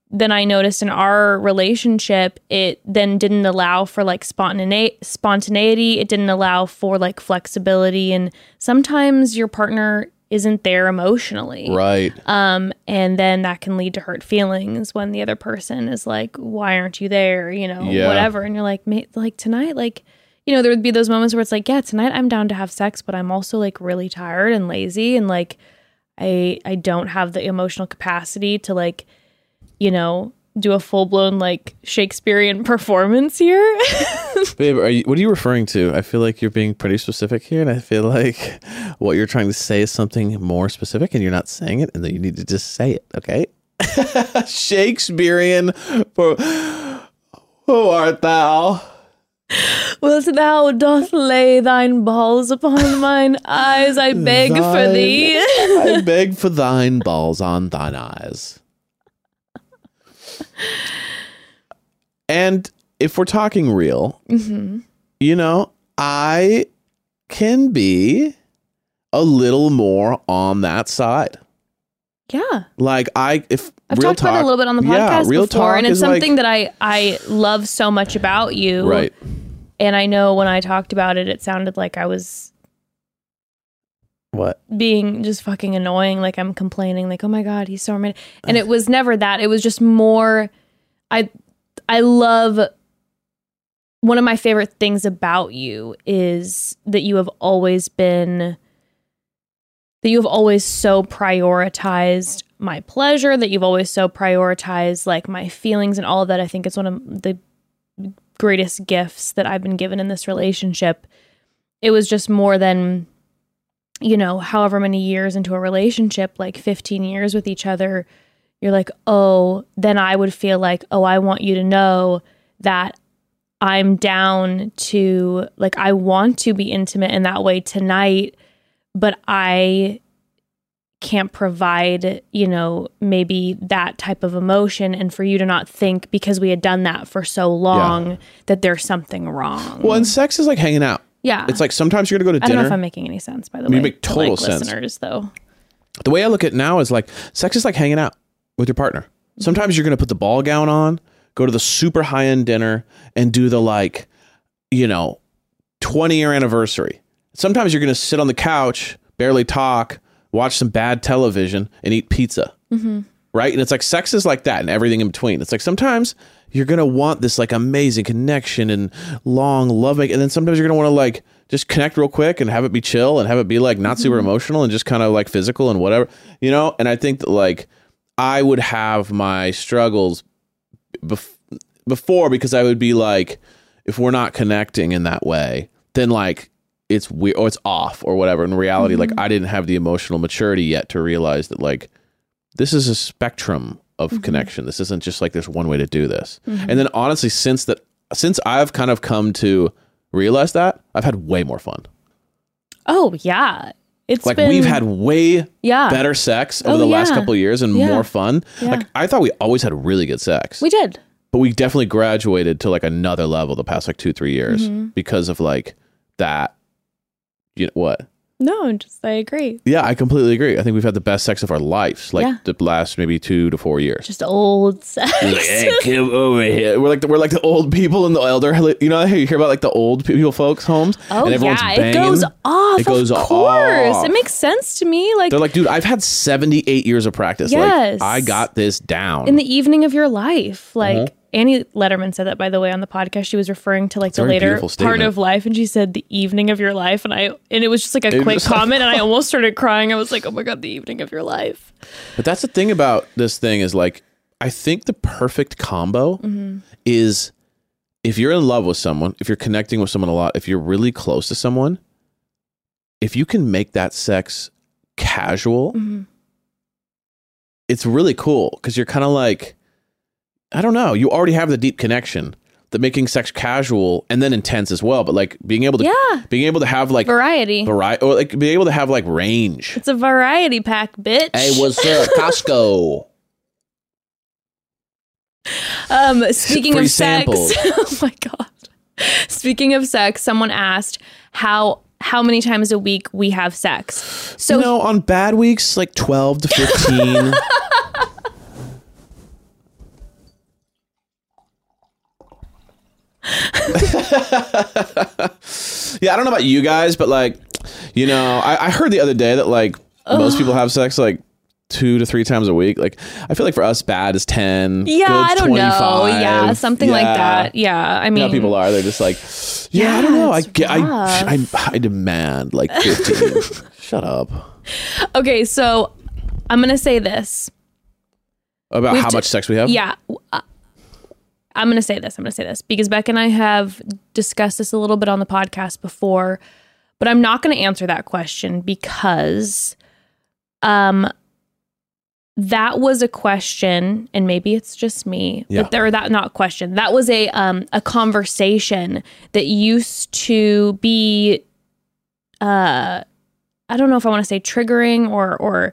then I noticed in our relationship, it then didn't allow for like spontaneity. Spontaneity. It didn't allow for like flexibility, and sometimes your partner isn't there emotionally, right. um, and then that can lead to hurt feelings when the other person is like, "Why aren't you there?" You know, Yeah. whatever, and you're like, "Ma- "Like tonight, like." You know, there would be those moments where it's like, yeah, tonight I'm down to have sex, but I'm also like really tired and lazy and like I I don't have the emotional capacity to like you know, do a full blown like Shakespearean <laughs> performance here. <laughs> Babe, are you, what are you referring to? I feel like you're being pretty specific here, and I feel like what you're trying to say is something more specific, and you're not saying it, and then you need to just say it, okay? <laughs> Shakespearean for who art thou? Wilt thou doth lay thine balls upon mine eyes? I beg for thee. I beg for thine balls on thine eyes. <laughs> And if we're talking real, Mm-hmm. you know, I can be a little more on that side. Yeah. Like I, if I've real talked talk, about it a little bit on the podcast yeah, real before, talk and it's is like- something that I I love so much about you. right. And I know when I talked about it, it sounded like I was What? being just fucking annoying, like I'm complaining, like oh my god, he's so romantic. <sighs> And it was never that. It was just more. I I love. One of my favorite things about you is that you have always been that you have always so prioritized my pleasure, that you've always so prioritized like my feelings and all of that. I think it's one of the greatest gifts that I've been given in this relationship. It was just more than, you know, however many years into a relationship, like 15 years with each other, you're like, oh, then I would feel like, oh, I want you to know that I'm down to, like, I want to be intimate in that way tonight, but I can't provide, you know, maybe that type of emotion. And for you to not think because we had done that for so long that there's something wrong. Well, and sex is like hanging out. Yeah. It's like sometimes you're gonna go to dinner. I don't know if. I'm making any sense, by the way. You make to, total like, sense. Listeners, though. the way I look at it now is like sex is like hanging out with your partner. Sometimes you're going to put the ball gown on, go to the super high end dinner, and do the like, you know, 20 year anniversary. Sometimes you're going to sit on the couch, barely talk, watch some bad television, and eat pizza. Mm-hmm. Right. And it's like sex is like that and everything in between. It's like sometimes you're to want this like amazing connection and long loving. And then sometimes you're to want to like just connect real quick and have it be chill and have it be like not super mm-hmm. emotional and just kind of like physical and whatever, you know? And I think that like I would have my struggles bef- before because I would be like, if we're not connecting in that way, then like it's weird or it's off or whatever. In reality, like mm-hmm. I didn't have the emotional maturity yet to realize that like this is a spectrum of connection. This isn't just like there's one way to do this. And then honestly, since that since I've kind of come to realize that, I've had way more fun. Oh, yeah. It's Like been, we've had way yeah. better sex over Oh, the last yeah. couple of years and Yeah. more fun. Like I thought we always had really good sex. We did. but we definitely graduated to like another level the past like two three years Mm-hmm. because of like that you know what No, just I agree. yeah i completely agree i think we've had the best sex of our lives like Yeah. the last maybe two to four years Just old sex. like, hey, come over here. We're like the, we're like the old people and the elder. You know, how you hear about like the old people folks' homes, Oh and everyone's yeah, banging. it goes off. It goes of course. off. It makes sense to me. Like They're like, dude, I've had seventy eight years of practice. Yes. Like, I got this down. in the evening of your life. Like Mm-hmm. Annie Lederman said that by the way on the podcast. She was referring to like the later part of life, and she said the evening of your life, and I and it was just like a It quick <laughs> comment, and I almost started crying. I was like, oh my god, the evening of your life. But that's the thing about this thing is like I think the perfect combo Mm-hmm. is if you're in love with someone, if you're connecting with someone a lot, if you're really close to someone, if you can make that sex casual, Mm-hmm. it's really cool because you're kind of like I don't know, you already have the deep connection. The making sex casual and then intense as well, but like being able to Yeah. being able to have like Variety. variety or like being able to have like range. It's a variety pack, bitch. Hey, what's up, <laughs> Costco? Um, speaking Free of sex, <laughs> oh my god. Speaking of sex, someone asked how how many times a week we have sex. So you know, on bad weeks, like 12 to 15. <laughs> <laughs> yeah, I don't know about you guys, but like, you know, I, I heard the other day that like most people have sex like two to three times a week. Like, I feel like for us, bad is 10. yeah, I don't know. Yeah, something like that. Yeah, I You mean, know how people are. They're just like, yeah, I don't know. I, get, I. I, I demand like 15. <laughs> Shut up. okay, so I'm gonna say this. About We've how t- much sex we have? Yeah. uh, I'm going to say this. I'm going to say this because Beck and I have discussed this a little bit on the podcast before, but I'm not going to answer that question because um that was a question, and maybe it's just me, Yeah. but there that not question. That was a um a conversation that used to be uh I don't know if I want to say triggering or or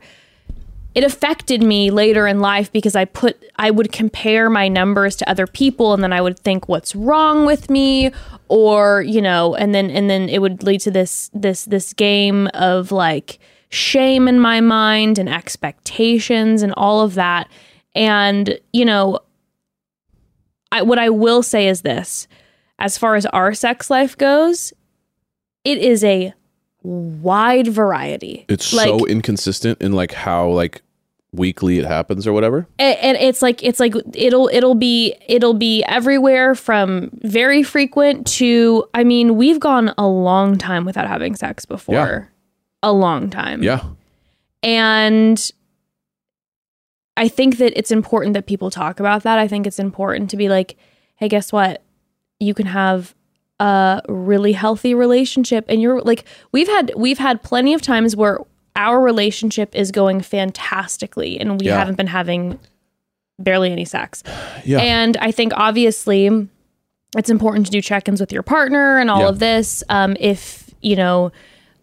it affected me later in life because I put I would compare my numbers to other people and then I would think what's wrong with me or you know and then and then it would lead to this this this game of like shame in my mind and expectations and all of that. And you know I what I will say is this as far as our sex life goes it is a wide variety It's Like- so inconsistent in like how like weekly it happens or whatever. and, and it's like it's like it'll it'll be it'll be everywhere from very frequent to I mean we've gone a long time without having sex before. Yeah. A long time. Yeah. And I think that it's important that people talk about that. I think it's important to be like, hey, guess what? You can have a really healthy relationship and you're like we've had we've had plenty of times where our relationship is going fantastically and we Yeah. haven't been having barely any sex. <sighs> Yeah. And I think obviously it's important to do check-ins with your partner and all Yeah. of this. Um, if you know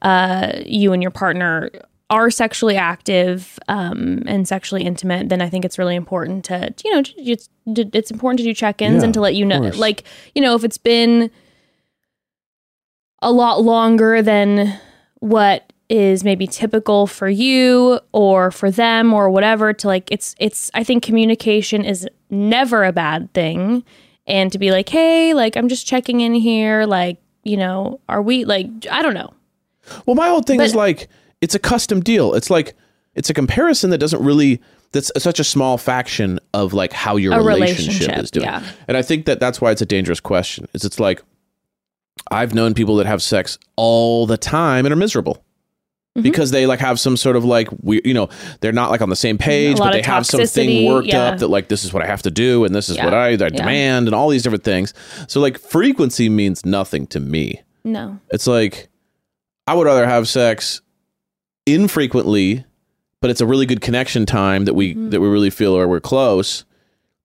uh, you and your partner are sexually active um, and sexually intimate, then I think it's really important to you know it's, it's important to do check-ins Yeah, and to let you know, like you know, if it's been a lot longer than what is maybe typical for you or for them or whatever to like it's it's I think communication is never a bad thing and to be like hey like I'm just checking in here like you know are we like I don't know Well, my whole thing But- is like it's a custom deal. It's like it's a comparison that doesn't really that's such a small faction of like how your relationship, relationship, is doing. yeah. And I think that that's why it's a dangerous question. Is it's like I've known people that have sex all the time and are miserable. Mm-hmm. Because they like have some sort of like we you know they're not like on the same page, but they have something worked yeah. up that like this is what I have to do and this is Yeah, what I, I yeah. demand and all these different things. So like frequency means nothing to me. no It's like I would rather have sex infrequently, but it's a really good connection time that we Mm-hmm. that we really feel or we're close,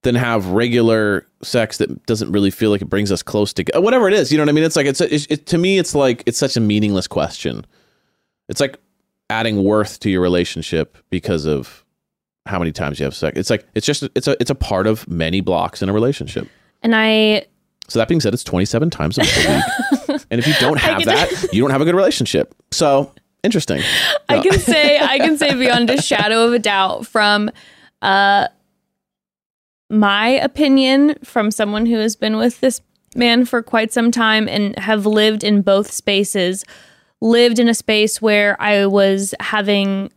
than have regular sex that doesn't really feel like it brings us close together. Whatever it is, you know what I mean? It's like it's, it's it, to me, it's like it's such a meaningless question. It's like adding worth to your relationship because of how many times you have sex. It's like it's just it's a it's a part of many blocks in a relationship. and I So that being said, it's 27 times a week. <laughs> and if you don't have that, <laughs> you don't have a good relationship. So interesting. I can say I can say beyond a shadow of a doubt from uh my opinion from someone who has been with this man for quite some time and have lived in both spaces lived in a space where I was having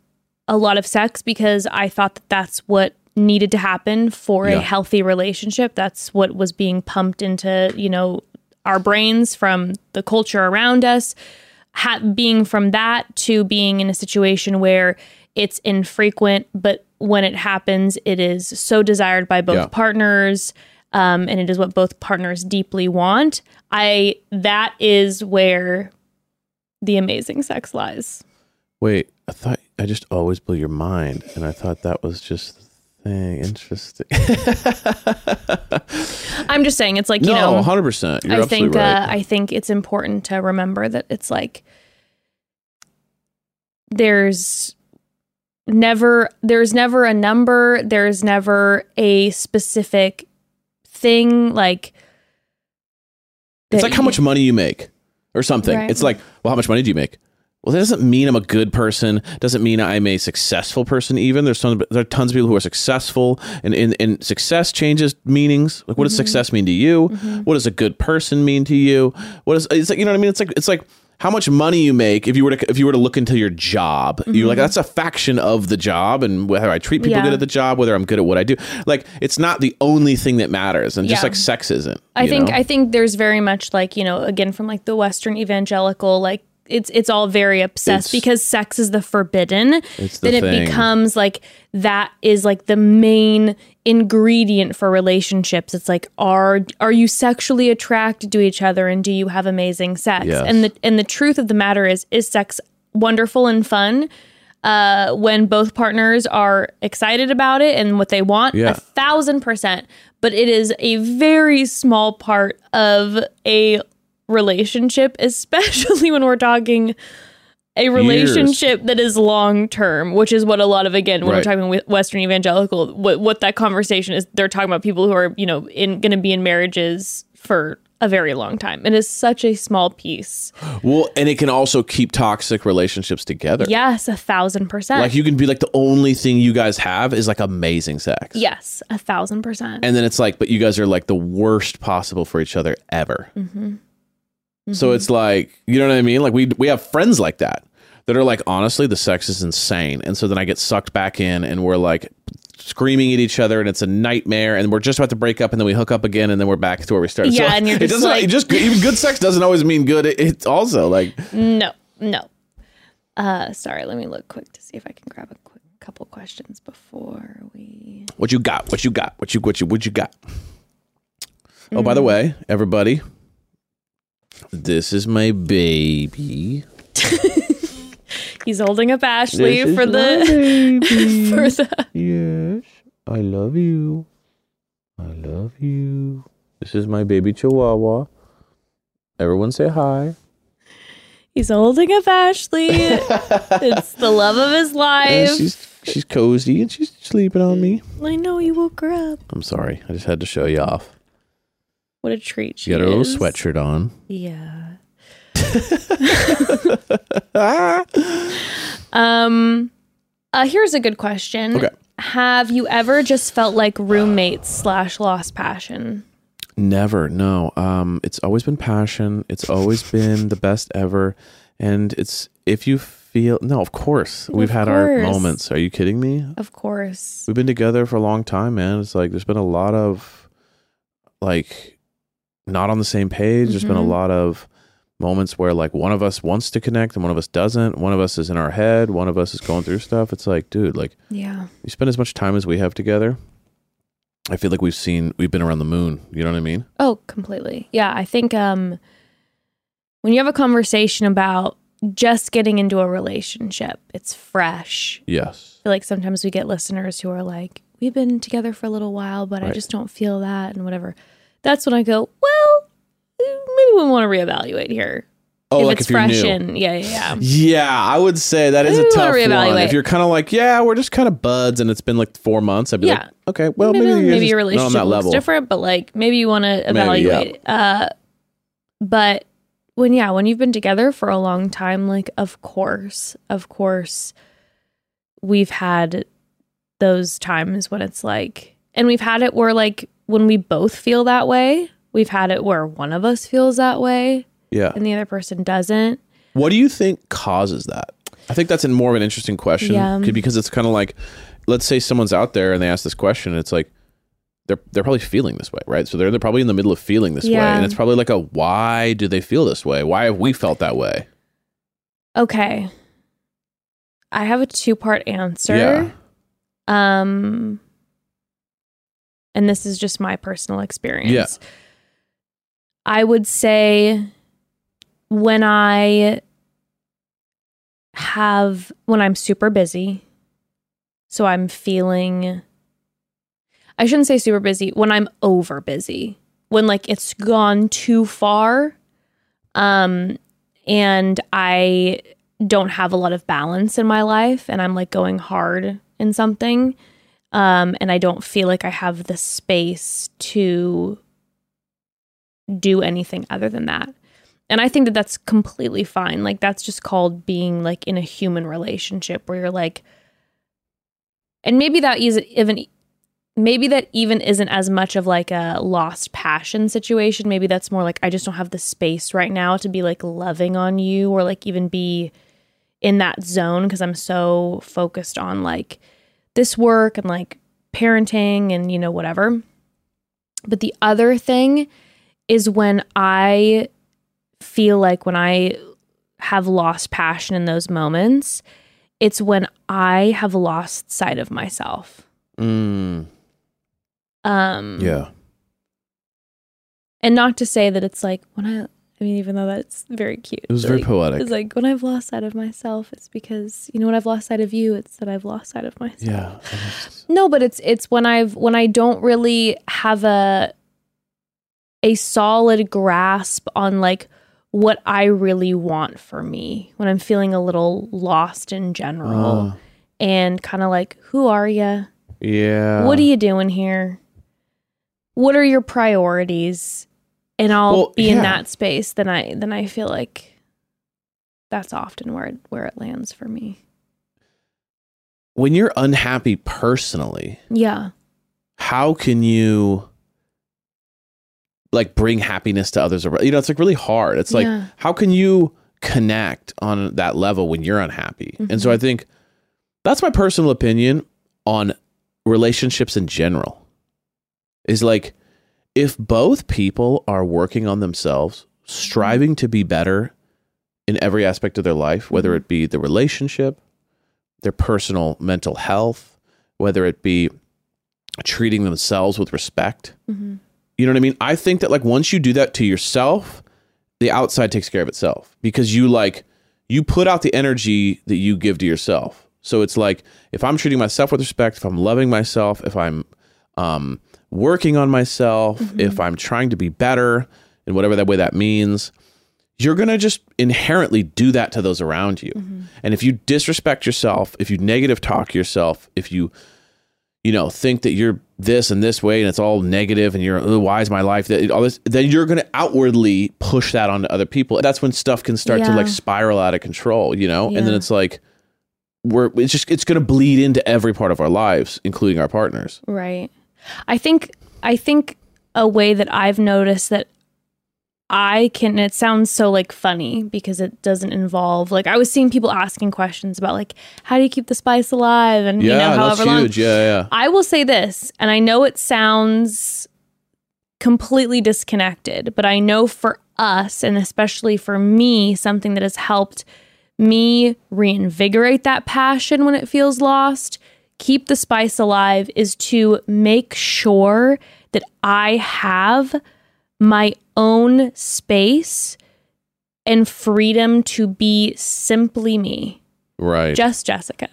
a lot of sex because I thought that that's what needed to happen for Yeah. a healthy relationship that's what was being pumped into you know our brains from the culture around us ha- being from that to being in a situation where it's infrequent, but when it happens, it is so desired by both Yeah. partners, um, and it is what both partners deeply want. I that is where the amazing sex lies. Wait, I thought I just always blew your mind. And I thought that was just the thing. Interesting. <laughs> I'm just saying, it's like you no, know, 100%. I absolutely think right. uh, I think it's important to remember that it's like there's never there's never a number, there's never a specific thing like it's like how much money you make or something. Right. It's like, well, how much money do you make? Well, that doesn't mean I'm a good person. Doesn't mean I'm a successful person. Even there's some, there are tons of people who are successful, and and, and success changes meanings. Like, what does mm-hmm. success mean to you? Mm-hmm. What does a good person mean to you? What is it's like you know what I mean? It's like it's like how much money you make if you were to if you were to look into your job. You're like mm-hmm. that's a faction of the job, and whether I treat people Yeah. good at the job, whether I'm good at what I do. Like it's not the only thing that matters, and just Yeah. like sex isn't. I think know? I think there's very much like you know again from like the Western evangelical like it's it's all very obsessed It's- because sex is the forbidden. It's the then it thing. becomes like that is like the main ingredient for relationships. It's like are are you sexually attracted to each other and do you have amazing sex? Yes. And the and the truth of the matter is is sex wonderful and fun? uh, when both partners are excited about it and what they want, Yeah. a thousand percent. But it is a very small part of a relationship, <laughs> especially when we're talking a relationship that is long term, which is what a lot of again when Right. we're talking with Western evangelical, what what that conversation is, they're talking about people who are you know in going to be in marriages for a very long time. It is such a small piece. <gasps> Well, and it can also keep toxic relationships together. Yes, a thousand percent. Like you can be like the only thing you guys have is like amazing sex. yes, a thousand percent. And then it's like, but you guys are like the worst possible for each other ever. Mm-hmm. So it's like, you know what I mean? Like we we have friends like that that are like, honestly, the sex is insane. And so then I get sucked back in and we're like screaming at each other and it's a nightmare and we're just about to break up and then we hook up again and then we're back to where we started. Yeah, and you're it just doesn't like- just even good sex doesn't always mean good. It, it's also like No, no. Uh, sorry. Let me look quick to see if I can grab a quick couple questions before we. What you got? What you got? What you what you what you got? Oh, by the Mm. way, everybody, this is my baby. <laughs> He's holding up Ashley This is <laughs> for the for the. Yes, I love you. I love you. This is my baby Chihuahua. Everyone say hi. He's holding up Ashley. <laughs> it's the love of his And life. she's she's cozy and she's sleeping on me. I know he woke her up. I'm sorry. I just had to show you off. What a treat she She got her little is. sweatshirt on. Yeah. <laughs> um uh here's a good question. Okay. Have you ever just felt like roommates slash lost passion? Never, no. Um, it's always been passion. It's always been the best ever, and it's if you feel no, of course we've had our moments. Are you kidding me? Of course. We've been together for a long time, man. It's like there's been a lot of like not on the same page. There's been a Mhm. lot of moments where like one of us wants to connect and one of us doesn't. One of us is in our head. One of us is going through stuff. It's like, dude, like Yeah. you spend as much time as we have together. I feel like we've seen we've been around the moon. You know what I mean? Oh, completely. Yeah, I think um when you have a conversation about just getting into a relationship, it's fresh. Yes. I feel like sometimes we get listeners who are like, "We've been together for a little while, but I just don't feel that," and whatever. That's when I go, "Well, maybe we want to reevaluate here. Oh, if like it's if fresh new. in, yeah, yeah, yeah. Yeah, I would say that is Maybe a tough one. If you're kind of like, yeah, we're just kind of buds, and it's been like four months, I'd be Yeah. like, okay, well, maybe, maybe, maybe, your just on relationship that looks different, but like maybe you want to Maybe, yeah. evaluate. Uh, but when yeah, when you've been together for a long time, like of course, of course, we've had those times when it's like, and we've had it where like when we both feel that way, we've had it where one of us feels that way Yeah. and the other person doesn't. What do you think causes that? I think that's a more of an interesting question Yeah. because it's kind of like, let's say someone's out there and they ask this question, and it's like they're they're probably feeling this way, right? So they're they're probably in the middle of feeling this way, and it's probably like a why do they feel this way? Why have we felt that way? Okay. I have a two part answer. Yeah. Um and this is just my personal experience. Yeah. I would say when I have when I'm super busy, so I'm feeling I shouldn't say super busy, when I'm over busy, when like it's gone too far, um, and I don't have a lot of balance in my life and I'm like going hard in something, um, and I don't feel like I have the space to do anything other than that. And I think that that's completely fine. Like that's just called being like in a human relationship where you're like and maybe that is even maybe that even isn't as much of like a lost passion situation. Maybe that's more like I just don't have the space right now to be like loving on you or like even be in that zone because I'm so focused on like this work and like parenting and you know whatever. But the other thing is when I feel like when I have lost passion in those moments, it's when I have lost sight of myself. Mm, Um yeah. and not to say that it's like when I I mean, even though that's very cute. It was very Like, poetic. It's like when I've lost sight of myself, it's because you know when I've lost sight of you, it's that I've lost sight of myself. Yeah. No, but it's it's when I've when I don't really have a a solid grasp on like what I really want for me when I'm feeling a little lost in general Oh. and kind of like who are you? Yeah. what are you doing here? What are your priorities? And I'll Well, be in that space then I then I feel like that's often where it, where it lands for me. when you're unhappy personally, Yeah. how can you like bring happiness to others around? You know, it's like really hard. It's like Yeah. how can you connect on that level when you're unhappy? And Mm-hmm. so I think that's my personal opinion on relationships in general. Is like if both people are working on themselves, striving to be better in every aspect of their life, whether it be the relationship, their personal mental health, whether it be treating themselves with respect. Mm-hmm. You know what I mean? I think that like once you do that to yourself, the outside takes care of itself because you like you put out the energy that you give to yourself. So it's like if I'm treating myself with respect, if I'm loving myself, if I'm um, working on myself, if I'm trying to be better in whatever that way that means, you're going to just inherently do that to those around you. And if you disrespect yourself, if you negative talk yourself, if you you know think that you're this and this way and it's all negative and you're "Oh, why is my life that all this then you're going to outwardly push that onto other people. That's when stuff can start to like spiral out of control, you know? And then it's like we're it's just it's going to bleed into every part of our lives, including our partners. Right. I think I think a way that I've noticed that I can it sounds so like funny because it doesn't involve like I was seeing people asking questions about like how do you keep the spice alive and you know Yeah, however long huge. Yeah, yeah. I will say this, and I know it sounds completely disconnected, but I know for us, and especially for me, something that has helped me reinvigorate that passion when it feels lost, keep the spice alive, is to make sure that I have my own space and freedom to be simply me Right. just Jessica.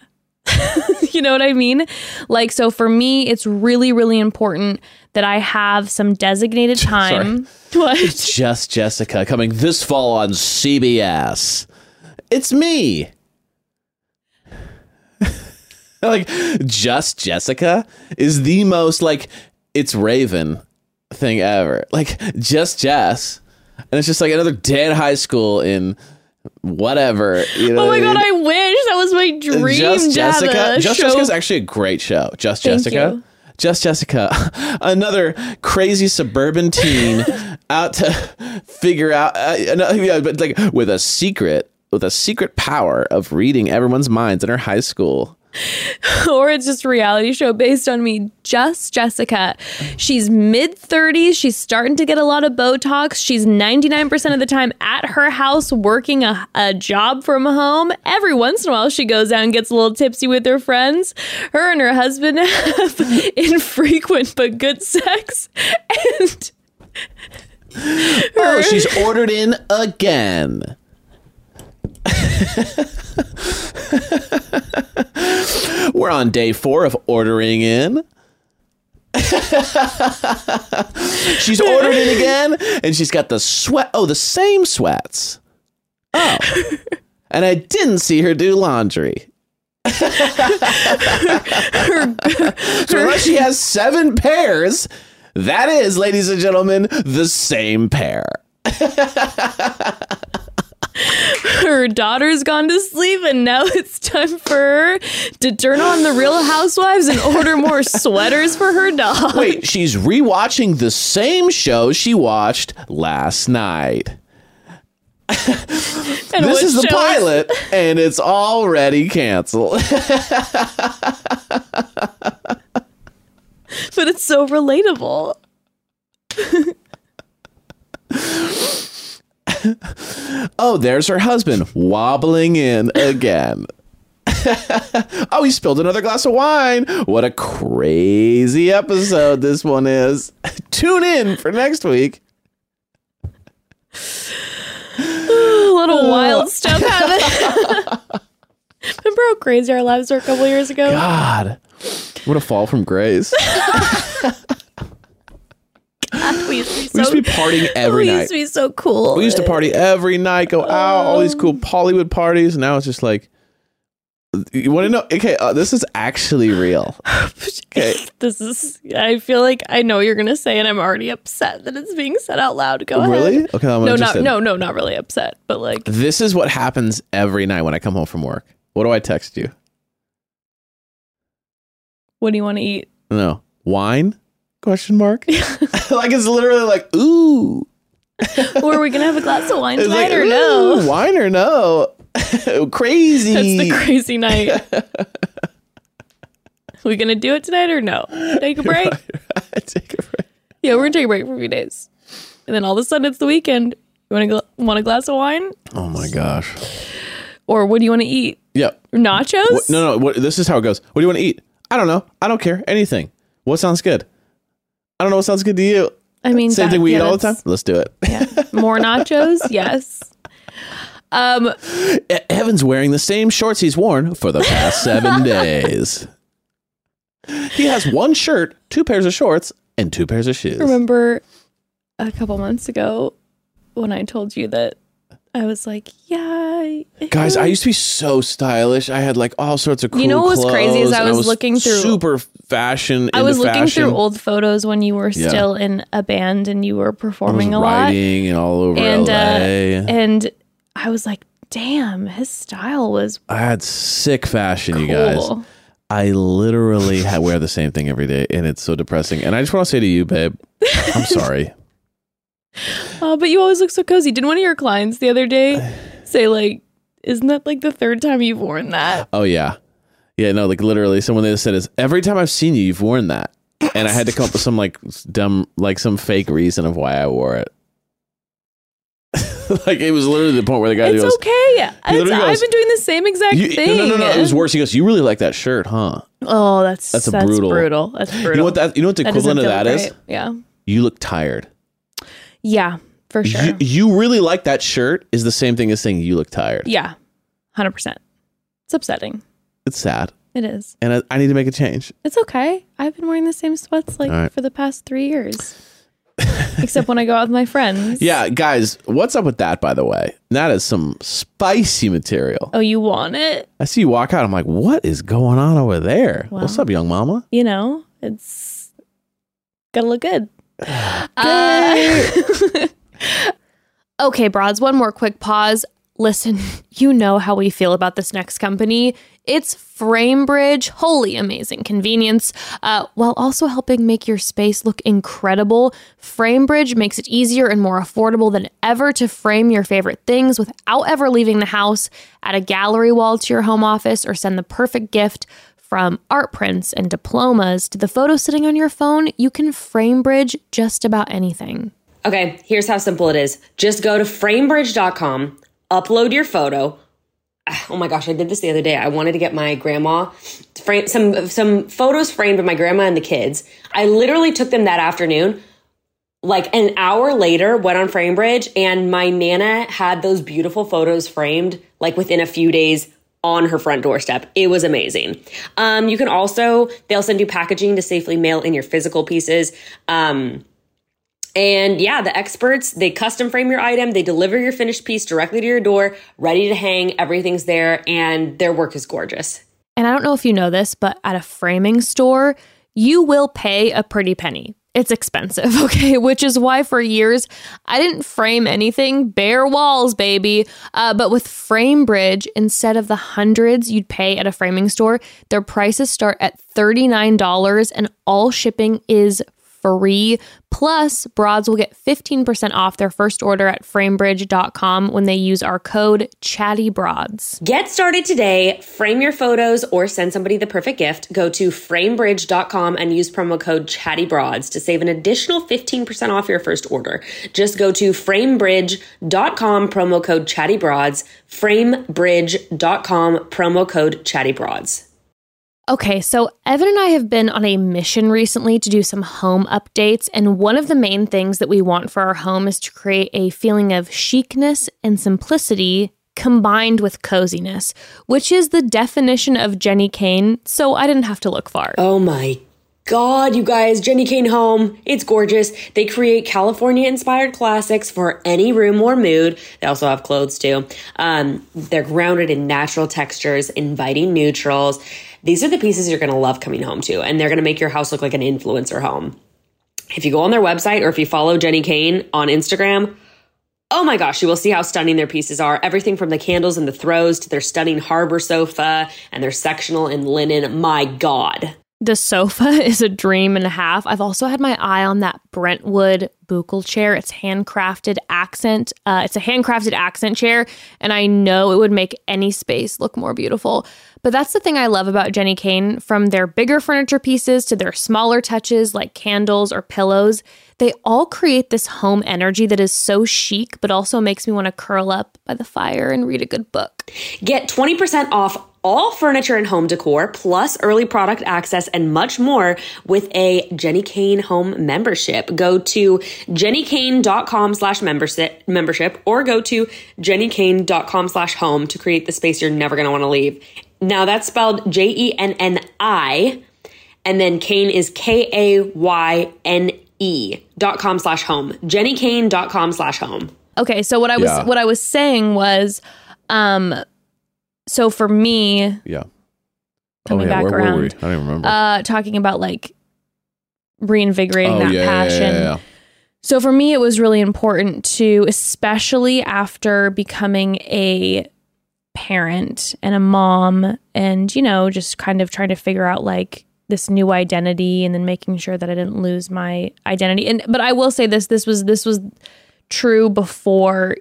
<laughs> you know what I mean? Like, so for me, it's really, really important that I have some designated <laughs> time. <laughs> What? Just Jessica coming this fall on CBS. It's me. <laughs> like Just Jessica is the most like it's Raven thing ever. Like Just Jess. And it's just like another at high school in whatever. You know Oh my I god, mean? I wish that was my dream. Just Jessica. Just. Jessica is actually a great show. Just Thank Jessica. you. Just Jessica, <laughs> another crazy suburban teen <laughs> out to figure out, uh, yeah, but like with a secret, with a secret power of reading everyone's minds in her high school. <laughs> or it's just a reality show based on me. Just Jessica. She's mid 30s. She's starting to get a lot of Botox. She's 99% of the time at her house working a, a job from home. Every once in a while, she goes out and gets a little tipsy with her friends. Her and her husband <laughs> have infrequent but good sex. And Oh, she's ordered in again. <laughs> We're on day four of ordering in. <laughs> she's ordered in again, and she's got the sweat. Oh, the same sweats. Oh, and I didn't see her do laundry. <laughs> so unless she has seven pairs, that is, ladies and gentlemen, the same pair. Her daughter's gone to sleep, and now <laughs> it's time for her to turn on the Real Housewives and order more <laughs> sweaters for her dog. Wait, she's rewatching the same show she watched last night. And This is the pilot, and it's already canceled. but it's so relatable. <laughs> oh, there's her husband wobbling in again. <laughs> oh, he spilled another glass of wine. What a crazy episode this one is. <laughs> Tune in for next week. lot of uh. wild stuff happened. <laughs> Remember how crazy our lives were a couple years ago? God, what a fall from grace. <laughs> We used to be We used to be partying <laughs> every we night. We used to be so cool. We used to party every night, go out, all these cool Hollywood parties. Now it's just like, you want to know? Okay, uh, this is actually real. <laughs> Okay, This is. I feel like I know what you're gonna say, and I'm already upset that it's being said out loud. Go really? ahead. Okay, I'm No, not no, no, not really upset, but like This is what happens every night when I come home from work. What do I text you? what do you want to eat? No, wine? Question mark. <laughs> like it's literally like, ooh. or are we gonna have a glass of wine tonight like, or no? wine or no? <laughs> Crazy. That's the crazy night. <laughs> we gonna do it tonight or no? Take a break. Take a break. Yeah, we're gonna take a break for a few days, and then all of a sudden it's the weekend. You want to gl- want a glass of wine, Oh my gosh. or what do you want to eat? Yeah. Nachos? What, no, no. What, this is how it goes. What do you want to eat? I don't know. I don't care. Anything. What sounds good? I don't know what sounds good to you. I mean, Same that- thing we yeah, eat all the time. Let's do it. Yeah, <laughs> more nachos. yes. Um, Evan's wearing the same shorts he's worn for the past seven <laughs> days. He has one shirt, two pairs of shorts, and two pairs of shoes. remember a couple months ago when I told you that I was like, yeah, Guys, I used to be so stylish. I had like all sorts of cool You know what was crazy is clothes, I was looking through- super fashion. I was looking fashion. through old photos when you were Yeah. still in a band and you were I was performing a lot. and all over And, LA. uh, And I was like, damn, his style was I had sick fashion, cool. you guys. I literally wear the same thing every day, and it's so depressing. And I just want to say to you, babe, I'm sorry. <laughs> Oh, but you always look so cozy. Didn't one of your clients the other day <sighs> say like, isn't that like the third time you've worn that? Oh yeah, yeah. No, like literally, someone they said is every time I've seen you, you've worn that, and I had to come up with some like dumb, like some fake reason of why I wore it. <laughs> like it was literally the point where the guy It's goes, okay. It's- literally I've been doing the same exact you, thing. "No, no, no, no." It was worse. He goes, "You really like that shirt, huh?" Oh, that's That's that's, a brutal- brutal. That's brutal. You know what that? You know what the That equivalent of that feel is? Yeah. You look tired. Yeah, for sure. You, you really like that shirt is the same thing as saying you look tired. yeah, hundred percent. It's upsetting. It's sad, It is. and I, I need to make a change. It's okay. I've been wearing the same sweats like right. for the past three years, <laughs> except when I go out with my friends. Yeah, guys, what's up with that? By the way, that is some spicy material. Oh, you want it? I see you walk out. I'm like, what is going on over there? What's up, young mama? You know, it's gotta look good. Uh, <laughs> okay, broads, one more quick pause. Listen, you know how we feel about this next company. It's FrameBridge, holy amazing convenience, uh, while also helping make your space look incredible. FrameBridge makes it easier and more affordable than ever to frame your favorite things without ever leaving the house. Add a gallery wall to your home office or send the perfect gift. From art prints and diplomas to the photo sitting on your phone, you can FrameBridge just about anything. Okay, here's how simple it is. Just go to framebridge.com, upload your photo. Ah, Oh my gosh, I did this the other day. I wanted to get my grandma frame some some photos framed of my grandma and the kids. I literally took them that afternoon. Like an hour later, went on FrameBridge and my nana had those beautiful photos framed like within a few days on her front doorstep. It was amazing. Um, you can also, they'll send you packaging to safely mail in your physical pieces. Um, and yeah, the experts, they custom frame your item, they deliver your finished piece directly to your door, ready to hang, everything's there, and their work is gorgeous. And I don't know if you know this, but at a framing store, you will pay a pretty penny. It's expensive, <laughs> okay? Which is why for years I didn't frame anything, bare walls, baby. Uh, but with FrameBridge, instead of the hundreds you'd pay at a framing store, their prices start at $39 and all shipping is free. Plus, broads will get 15% off their first order at framebridge.com when they use our code ChattyBroads. Get started today, frame your photos, or send somebody the perfect gift. Go to framebridge.com and use promo code ChattyBroads to save an additional 15% off your first order. Just go to framebridge.com, promo code ChattyBroads, framebridge.com, promo code ChattyBroads. Okay, so Evan and I have been on a mission recently to do some home updates. And one of the main things that we want for our home is to create a feeling of chicness and simplicity combined with coziness, which is the definition of Jenni Kayne. So I didn't have to look far. Oh my God, you guys, Jenni Kayne Home. It's gorgeous. They create California inspired classics for any room or mood. They also have clothes too. Um, they're grounded in natural textures, inviting neutrals. These are the pieces you're going to love coming home to, and they're going to make your house look like an influencer home. If you go on their website or if you follow Jenni Kayne on Instagram, Oh my gosh, you will see how stunning their pieces are. Everything from the candles and the throws to their stunning harbor sofa and their sectional in linen. My God. The sofa <laughs> is a dream and a half. I've also had my eye on that Brentwood buccal chair. It's handcrafted accent. Uh, it's a handcrafted accent chair, and I know it would make any space look more beautiful. But that's the thing I love about Jenni Kayne. From their bigger furniture pieces to their smaller touches like candles or pillows, they all create this home energy that is so chic, but also makes me want to curl up by the fire and read a good book. Get 20% off all furniture and home decor, plus early product access and much more with a Jenni Kayne home membership. Go to jennikayne.com slash membership or go to jennikayne.com slash home to create the space you're never going to want to leave. Now that's spelled J E N N I, and then Kayne is K A Y N E dot com slash home. Jennikayne dot com slash home. Okay, so what I was Yeah. what I was saying was, um, so for me, Yeah. Coming oh, yeah. back Where around. I don't even remember. uh, talking about like reinvigorating oh, that yeah, yeah, passion. yeah, yeah. So for me, it was really important to, especially after becoming a parent and a mom, and you know, just kind of trying to figure out like this new identity, and then making sure that I didn't lose my identity. And but I will say this: this was this was true before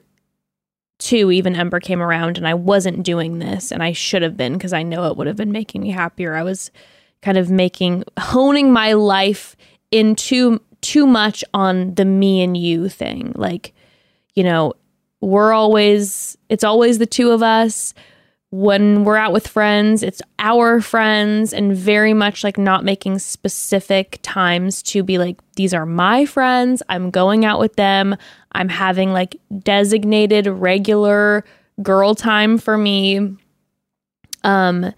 two even Ember came around, and I wasn't doing this, and I should have been because I know it would have been making me happier. I was kind of making honing my life into too much on the me and you thing. Like, you know, we're always it's always the two of us. When we're out with friends, it's our friends and very much like not making specific times to be like these are my friends. I'm going out with them. I'm having like designated regular girl time for me. Um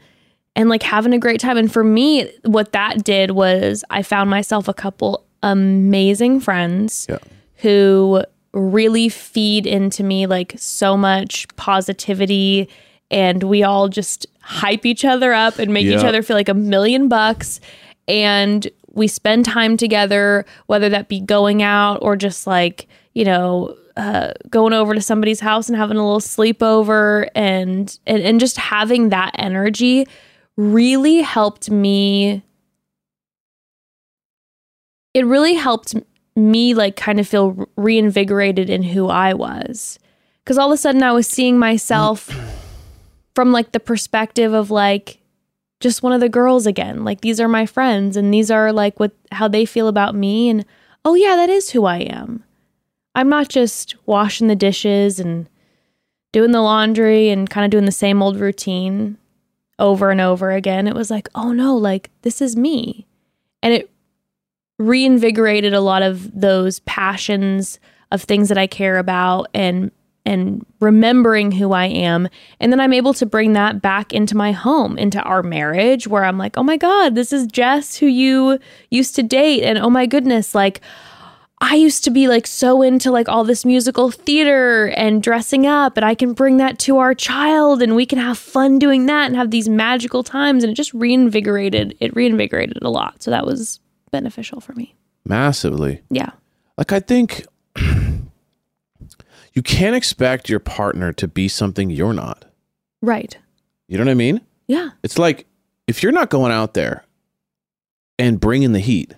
and like having a great time. And for me, what that did was I found myself a couple amazing friends Yeah. who really feed into me like so much positivity and we all just hype each other up and make each other feel like a million bucks. And we spend time together whether that be going out or just like you know uh, going over to somebody's house and having a little sleepover. And, and and just having that energy really helped me it really helped me like kind of feel reinvigorated in who I was. Cuz all of a sudden I was seeing myself <clears throat> from like the perspective of like just one of the girls again like these are my friends and these are like what how they feel about me and oh yeah that is who I am I'm not just washing the dishes and doing the laundry and kind of doing the same old routine over and over again. It was like, oh no, like this is me. And it reinvigorated a lot of those passions of things that I care about and and remembering who I am. And then I'm able to bring that back into my home, into our marriage, where I'm like, oh my God, this is Jess who you used to date. And oh my goodness, like I used to be like so into like all this musical theater and dressing up, and I can bring that to our child and we can have fun doing that and have these magical times. And it just reinvigorated, it reinvigorated a lot. So that was beneficial for me. Massively. Yeah. Like I think you can't expect your partner to be something you're not. Right. You know what I mean? Yeah. It's like if you're not going out there and bringing the heat,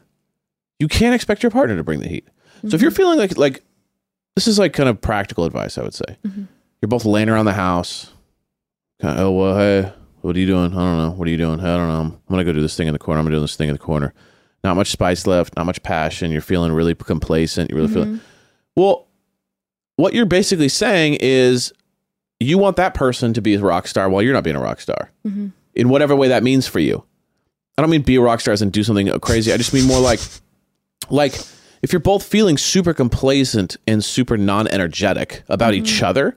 you can't expect your partner to bring the heat. So if you're mm-hmm. feeling like like this is like kind of practical advice, I would say. Mm-hmm. You're both laying around the house. Kind of, oh well, hey, what are you doing? I don't know. What are you doing? I don't know. I'm gonna go do this thing in the corner. I'm gonna do this thing in the corner. Not much spice left. Not much passion. You're feeling really complacent. You're really feeling. Mm-hmm. Well, what you're basically saying is you want that person to be a rock star while you're not being a rock star in whatever way that means for you. I don't mean be a rock star and do something crazy. I just mean more like like if you're both feeling super complacent and super non-energetic about Mm-hmm. each other,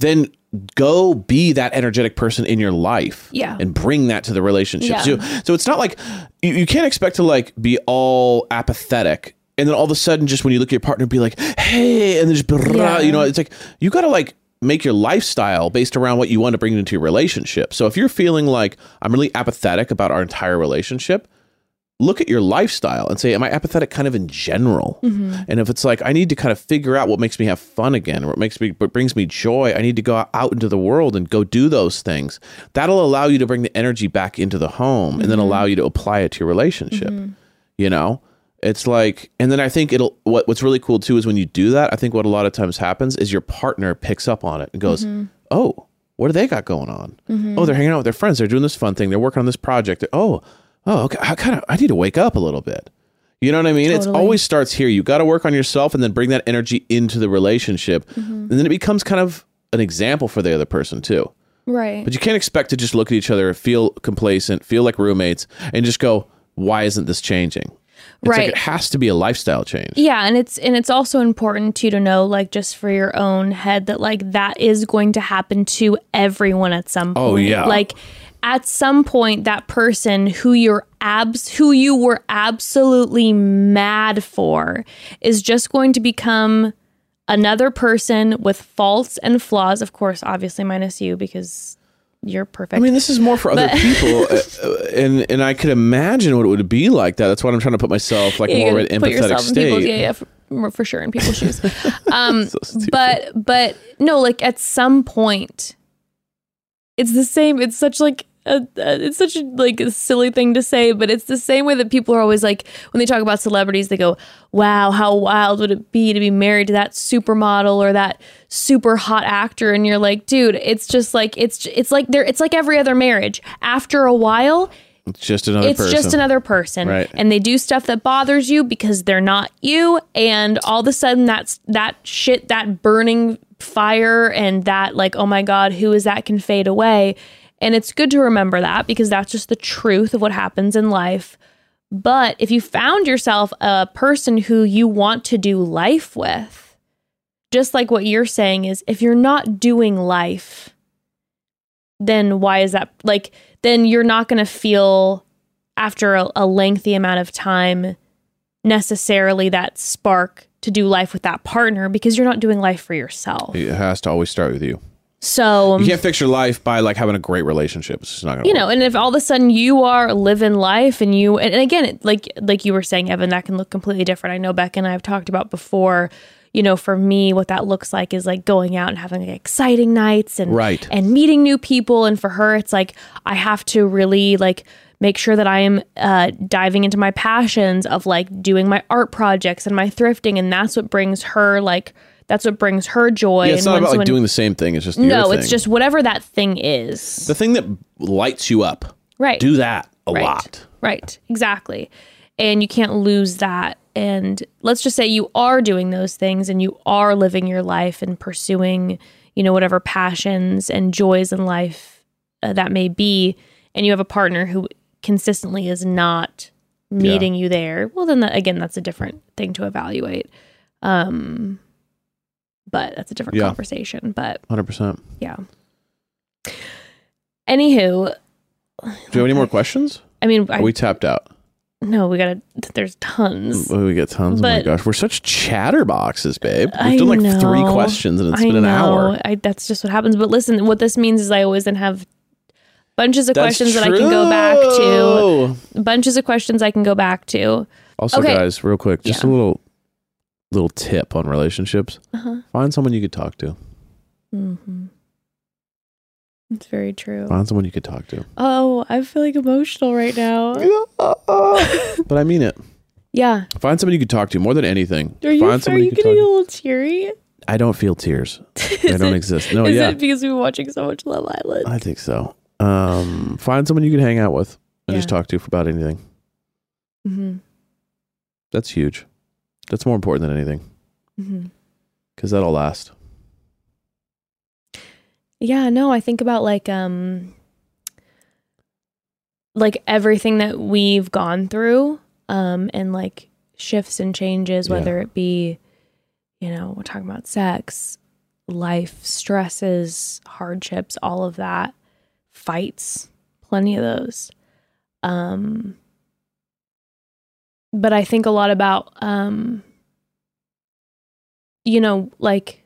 then go be that energetic person in your life Yeah. and bring that to the relationship. Yeah. So, so it's not like you, you can't expect to like be all apathetic and then all of a sudden just when you look at your partner be like, hey, and then just Yeah. you know, it's like you gotta like make your lifestyle based around what you want to bring into your relationship. So if you're feeling like I'm really apathetic about our entire relationship, look at your lifestyle and say, Am I apathetic kind of in general? Mm-hmm. And if it's like, I need to kind of figure out what makes me have fun again, or what makes me, what brings me joy, I need to go out into the world and go do those things. That'll allow you to bring the energy back into the home and then allow mm-hmm. you to apply it to your relationship. Mm-hmm. You know? It's like, and then I think it'll, what, what's really cool too is when you do that, I think what a lot of times happens is your partner picks up on it and goes, mm-hmm. Oh, what do they got going on? Mm-hmm. Oh, they're hanging out with their friends. They're doing this fun thing. They're working on this project. Oh, oh, okay. I kind of I need to wake up a little bit. You know what I mean? It always starts here. You got to work on yourself and then bring that energy into the relationship, mm-hmm. and then it becomes kind of an example for the other person too. Right. But you can't expect to just look at each other, feel complacent, feel like roommates, and just go, "Why isn't this changing?" It's Right. Like it has to be a lifestyle change. Yeah, and it's and it's also important too to know like just for your own head that like that is going to happen to everyone at some oh, point. Oh, yeah. Like at some point that person who you're abs who you were absolutely mad for is just going to become another person with faults and flaws, of course, obviously minus you because you're perfect. I mean, this is more for other <laughs> people, uh, uh, and and I could imagine what it would be like that. That's why I'm trying to put myself like Yeah, more of gotta an empathetic in state. yeah, yeah, for, for sure in people's shoes. <laughs> Um, So but but no, like at some point, it's the same. It's such like a, a- it's such a like a silly thing to say, but it's the same way that people are always like when they talk about celebrities, they go, "Wow, how wild would it be to be married to that supermodel or that super hot actor?" And you're like, dude, it's just like it's it's like there it's like every other marriage. After a while, It's just another it's person. just another person Right. and they do stuff that bothers you because they're not you and all of a sudden that's that shit that burning fire and that like oh my god who is that can fade away and it's good to remember that because that's just the truth of what happens in life but if you found yourself a person who you want to do life with just like what you're saying is if you're not doing life then why is that like then you're not going to feel after a, a lengthy amount of time necessarily that spark to do life with that partner because you're not doing life for yourself. It has to always start with you. So, You can't fix your life by like having a great relationship. It's just not gonna. you work. know, and if all of a sudden you are living life and you and, and again, like like you were saying Evan, that can look completely different. I know Beck and I have talked about before you know, for me, what that looks like is like going out and having like exciting nights and Right. and meeting new people. And for her, it's like I have to really like make sure that I am uh, diving into my passions of like doing my art projects and my thrifting, and that's what brings her like that's what brings her joy. Yeah, it's and not about like doing the same thing. It's just no, thing. it's just whatever that thing is. the thing that lights you up. Right. Do that a right. lot. Right. Exactly. And you can't lose that. And let's just say you are doing those things and you are living your life and pursuing, you know, whatever passions and joys in life uh, that may be, and you have a partner who consistently is not meeting you there. Well, then that, again, that's a different thing to evaluate. Um, but that's a different Yeah. conversation. But Hundred percent. yeah. Anywho, Do you have any more questions? I mean, I, we tapped out? no, we gotta. There's tons. Oh, we get tons. oh my gosh, we're such chatterboxes, babe. We've I done like three questions and it's I been an know. hour. I, that's just what happens. But listen, what this means is I always then have bunches of That's questions that I can go back to. Bunches of questions I can go back to. Also, Okay. guys, real quick, just Yeah. a little little tip on relationships. Uh-huh. Find someone you could talk to. hmm It's very true. Find someone you could talk to. Oh, I'm feeling emotional right now. <laughs> <laughs> but I mean it. Yeah. Find someone you could talk to more than anything. Are you, Find are you you getting a little teary? I don't feel tears. <laughs> They don't it- exist. No, is yeah. it because we've been watching so much Love Island? I think so. Um, find someone you can hang out with and just talk to for about anything. Mm-hmm. That's huge. That's more important than anything because that'll last. Yeah, no, I think about like um like everything that we've gone through um and like shifts and changes Yeah. whether it be you know we're talking about sex life stresses hardships all of that fights plenty of those um but i think a lot about um you know like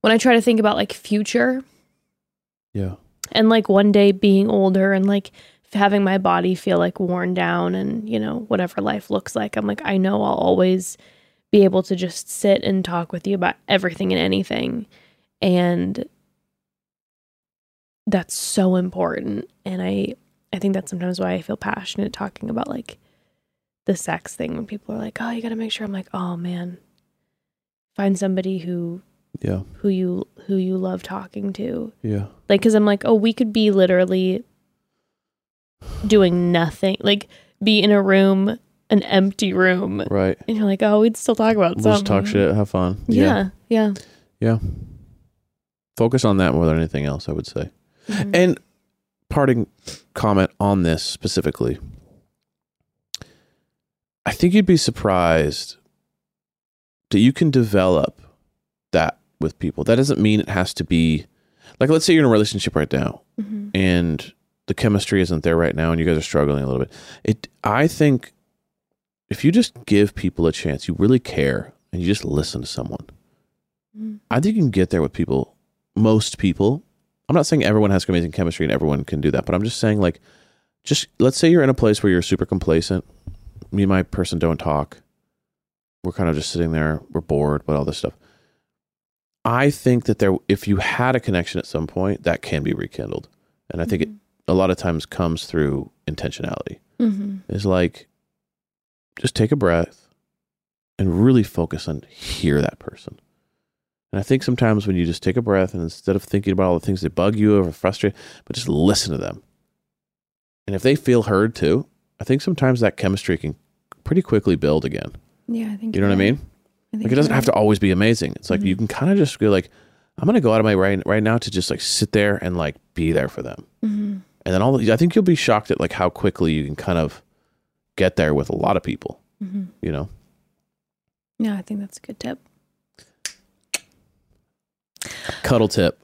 when i try to think about like future Yeah. and like one day being older and like having my body feel like worn down and you know whatever life looks like i'm like i know i'll always be able to just sit and talk with you about everything and anything and that's so important and i i think that's sometimes why i feel passionate talking about like the sex thing when people are like oh you got to make sure i'm like oh man find somebody who Yeah. who you who you love talking to Yeah. like because i'm like oh we could be literally doing nothing like be in a room an empty room Right. and you're like oh we'd still talk about We'll something just talk shit, have fun. yeah yeah, Yeah. Focus on that more than anything else, I would say. Mhm. And parting comment on this specifically. I think you'd be surprised that you can develop that with people. That doesn't mean it has to be like let's say you're in a relationship right now Mhm. and the chemistry isn't there right now and you guys are struggling a little bit. It I think if you just give people a chance, you really care and you just listen to someone. Mhm. I think you can get there with people, most people. I'm not saying everyone has amazing chemistry and everyone can do that, but I'm just saying like just let's say you're in a place where you're super complacent. Me and my person don't talk. We're kind of just sitting there, we're bored, but all this stuff. I think that there if you had a connection at some point, that can be rekindled. And I think it a lot of times comes through intentionality. Mhm. Is like just take a breath and really focus on hear that person. And I think sometimes when you just take a breath and instead of thinking about all the things that bug you or frustrate, but just listen to them. And if they feel heard too, I think sometimes that chemistry can pretty quickly build again. yeah i think You know what I mean? Like it doesn't have to always be amazing. It's like you can kind of just go like, I'm gonna go out of my right right now to just like sit there and like be there for them. hmm And then all the, I think you'll be shocked at like how quickly you can kind of get there with a lot of people. hmm You know, yeah i think that's a good tip cuddle tip.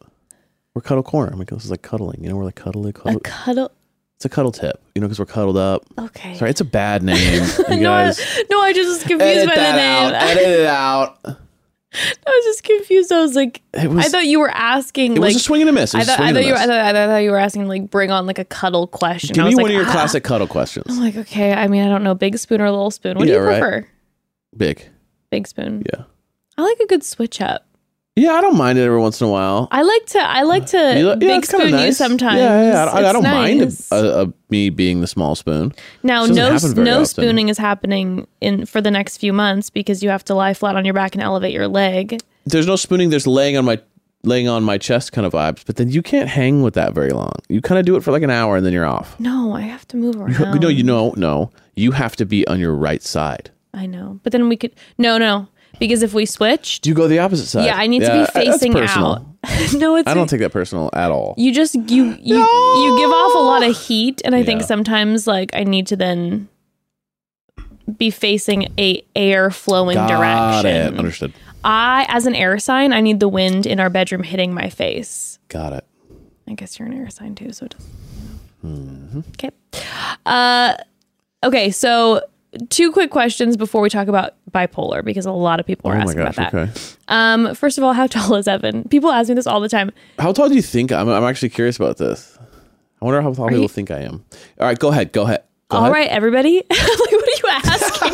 We're cuddle corner. I mean, this is like cuddling. You know, we're like cuddling. a Cuddle. It's a cuddle tip. You know, because we're cuddled up. okay Sorry, it's a bad name. <laughs> You no, I, guys, no i just was confused edit by the name out. <laughs> Edit it out. i was just confused i was like was. i thought you were asking it like was a swing and a miss. I thought, I thought you were, I thought, I thought you were asking like bring on like a cuddle question. Give I me one like, of your ah. classic cuddle questions. I'm like, okay. I mean, I don't know, big spoon or little spoon. What Yeah, do you right. prefer? Big. Big spoon. Yeah. I like a good switch up. Yeah, I don't mind it every once in a while. I like to. I like to yeah, big it's kinda you sometimes. Yeah, yeah, I, don't- I don't mind nice. uh, uh, me being the small spoon. now, no, no often. spooning is happening in for the next few months because you have to lie flat on your back and elevate your leg. There's no spooning. There's laying on my laying on my chest kind of vibes. But then you can't hang with that very long. You kind of do it for like an hour and then you're off. No, I have to move around. no, you know, no. You have to be on your right side. I know, but then we could. No, no, because if we switched, You go the opposite side. yeah, I need to be facing out. <laughs> no, it's I don't take that personal at all. you just you you you give off a lot of heat and i think sometimes like i need to then be facing a air flowing Got direction it. Understood. i as an air sign i need the wind in our bedroom hitting my face Got it. i guess you're an air sign too so it doesn't Mm-hmm. okay uh okay so two quick questions before we talk about bipolar because a lot of people are oh asking gosh. about that Okay. um first of all how tall is evan people ask me this all the time How tall do you think I'm? I'm actually curious about this. I wonder how tall people you- think I am. All right, go ahead. Go ahead. Go All ahead. right, everybody. <laughs> like, what are you asking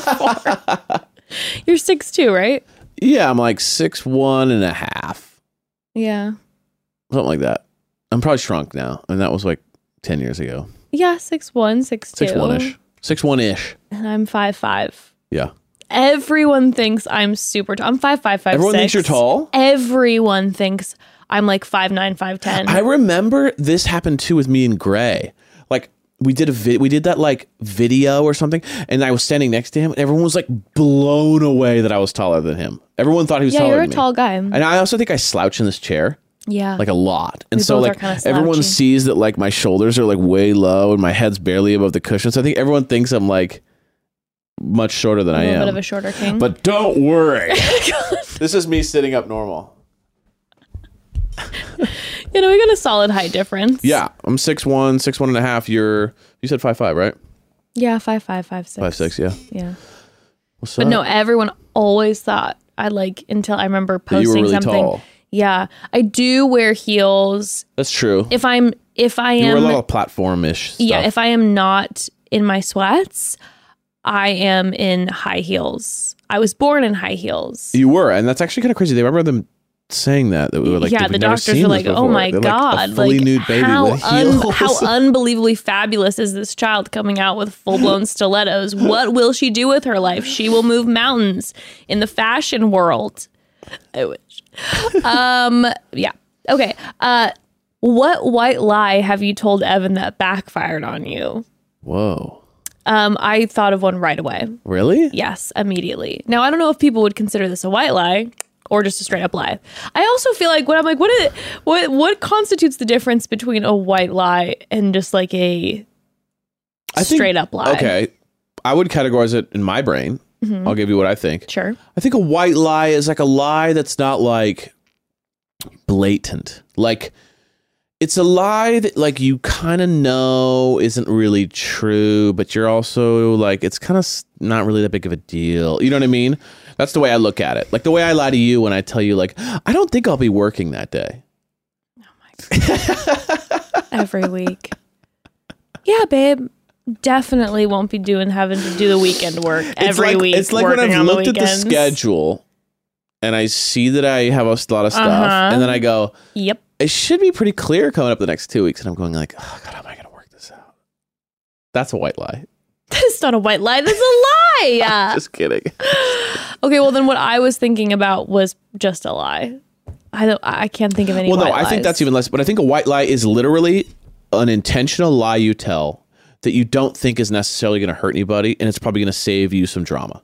for? <laughs> You're six two, right? Yeah, I'm like six one and a half, Yeah. something like that. I'm probably shrunk now, and that was like ten years ago. Yeah, six one, six two. Six one ish. Six one ish. And I'm five five. Yeah. Everyone thinks I'm super tall. I'm five five five. Everyone thinks you're tall. Everyone thinks I'm like five nine, five ten. I remember this happened too with me and Gray. Like we did a vi- we did that like video or something, and I was standing next to him, and everyone was like blown away that I was taller than him. Everyone thought he was yeah, taller you're a than me. tall guy. And I also think I slouch in this chair. Yeah. like a lot. And We so like everyone sees that like my shoulders are like way low and my head's barely above the cushion. So I think everyone thinks I'm like much shorter than a I little am. bit of a shorter king. but don't worry. <laughs> Oh this is me sitting up normal. <laughs> you know, we got a solid height difference. Yeah, I'm six one, six one and a half. You're you said five five, right? Yeah, five five, five six. Five six, yeah. Yeah. What's But up? no, everyone always thought I like until I remember That you were posting really something. tall. Yeah. I do wear heels That's true. if I'm if I you am were a lot of platform ish. Yeah, if I am not in my sweats, I am in high heels. I was born in high heels. you were, and that's actually kind of crazy. They remember them saying that that we were like, yeah, the doctors were like, "Oh my They're god, like a fully like, nude baby how with un- heels. <laughs> how unbelievably fabulous is this child coming out with full blown <laughs> stilettos? What will she do with her life? She will move mountains in the fashion world. I wish. um, <laughs> yeah. Okay. Uh, what white lie have you told Evan that backfired on you? Whoa, Um, I thought of one right away. really? Yes, immediately. Now I don't know if people would consider this a white lie or just a straight up lie. I also feel like when I'm like, what is what what constitutes the difference between a white lie and just like a I think- straight up lie? Okay, I would categorize it in my brain. Mm-hmm. I'll give you what I think. Sure. I think a white lie is like a lie that's not like blatant. Like it's a lie that like you kind of know isn't really true, but you're also like it's kind of not really that big of a deal. You know what I mean? That's the way I look at it. Like the way I lie to you when I tell you like I don't think I'll be working that day. Every week. Yeah, babe. Definitely won't be doing having to do the weekend work every it's like, week. It's like when I've on the looked at the schedule and I see that I have a lot of stuff, Uh-huh. and then I go, Yep. It should be pretty clear coming up the next two weeks, and I'm going like, oh god, how am I going to work this out? That's a white lie. <laughs> That's not a white lie. That's a lie. <laughs> Yeah. Just kidding. <laughs> okay, well then what I was thinking about was just a lie. I don't I can't think of any well, no, I think that's even less. But I think a white lie is literally an intentional lie you tell that you don't think is necessarily going to hurt anybody, and it's probably going to save you some drama.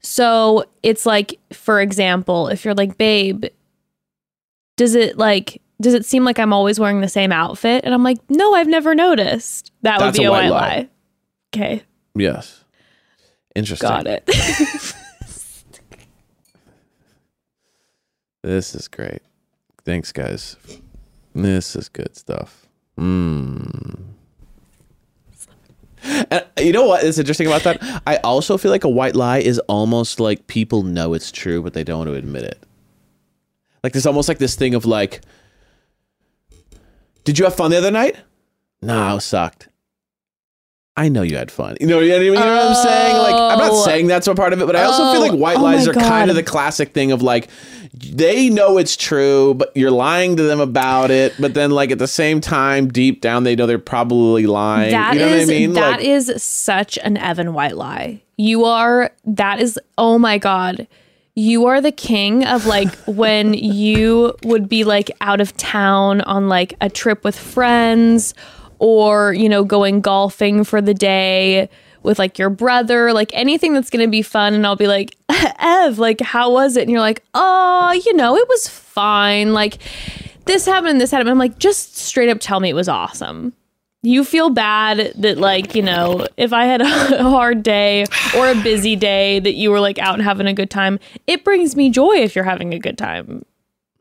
So it's like, for example, if you're like, babe, does it like does it seem like I'm always wearing the same outfit? And I'm like, no, I've never noticed. That That's would be a white white lie. lie. Okay, Yes. Interesting. got it. <laughs> This is great. Thanks, guys. This is good stuff. Mm. And you know what is interesting about that? I also feel like a white lie is almost like people know it's true, but they don't want to admit it. Like there's almost like this thing of like, did you have fun the other night? No, it sucked. I know you had fun. You know, you know, you know what I'm saying? Like, I'm not Oh. saying that's a part of it, but I also feel Oh. like white Oh lies are kind of the classic thing of like, they know it's true, but you're lying to them about it. But then, like at the same time, deep down, they know they're probably lying. That you know is what I mean? that like, is such an Evan White lie. You are that is oh my god. You are the king of like <laughs> when you would be like out of town on like a trip with friends or you know going golfing for the day with like your brother, like anything that's going to be fun and I'll be like, <laughs> "Ev, like how was it?" And you're like, "Oh, you know, it was fine." Like this happened and this happened. I'm like, "Just straight up tell me it was awesome." You feel bad that like you know if i had <laughs> a hard day or a busy day that you were like out and having a good time it brings me joy if you're having a good time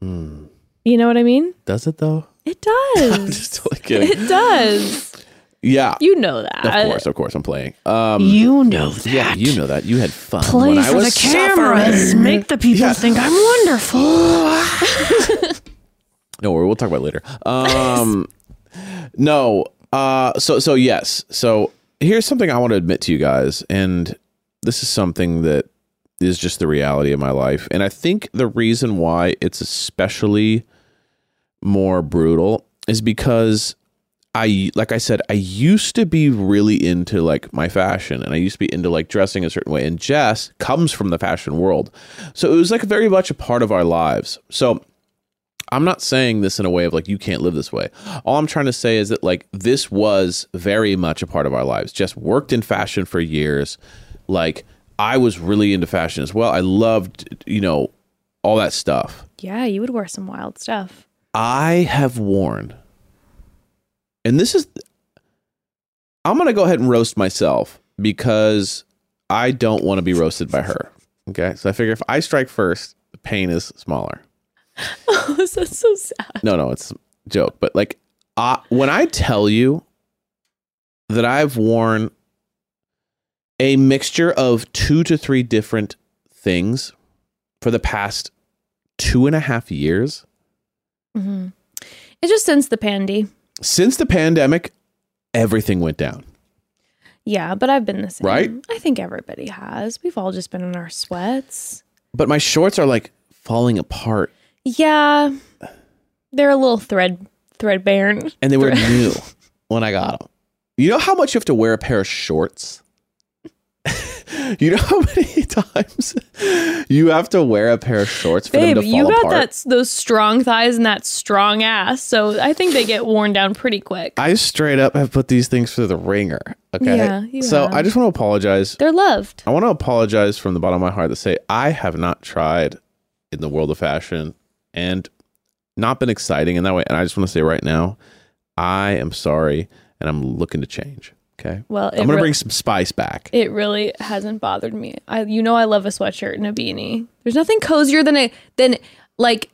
you know what i mean does it though? it <laughs> does Just totally kidding. it does yeah. you know that of course, of course, I'm playing. Um, You know that. yeah, you know that. You had fun Play when I for was the cameras. suffering. Make the people think I'm wonderful. <laughs> No, we'll talk about it later. Um, no. Uh, so so yes. So here's something I want to admit to you guys, and this is something that is just the reality of my life, and I think the reason why it's especially more brutal is because I like I said I used to be really into like my fashion and I used to be into like dressing a certain way and Jess comes from the fashion world. So it was like very much a part of our lives. So I'm not saying this in a way of like you can't live this way. All I'm trying to say is that like this was very much a part of our lives. Just worked in fashion for years. Like I was really into fashion as well. I loved, you know, all that stuff. yeah you would wear some wild stuff I have worn, and this is, I'm going to go ahead and roast myself because I don't want to be roasted by her. Okay. So I figure if I strike first, the pain is smaller. <laughs> Oh, that's so sad. No, no, it's a joke. But like, uh, when I tell you that I've worn a mixture of two to three different things for the past two and a half years hmm It's just since the pandy. since the pandemic, everything went down. Yeah, but I've been the same. Right? I think everybody has. We've all just been in our sweats. But my shorts are like falling apart, Yeah, they're a little thread threadbare. and they were new when I got them. You know how much you have to wear a pair of shorts? <laughs> you know how many <laughs> times you have to wear a pair of shorts for Babe, them to fall you got apart? that those strong thighs and that strong ass, so I think they get worn down pretty quick. I straight up have put these things through the ringer. Okay. Yeah, so have. I just want to apologize. They're loved. I want to apologize from the bottom of my heart to say I have not tried in the world of fashion and not been exciting in that way. And I just want to say right now, I am sorry and I'm looking to change. Okay. Well, I'm going to re- bring some spice back. It really hasn't bothered me. I, you know, I love a sweatshirt and a beanie. There's nothing cozier than a than like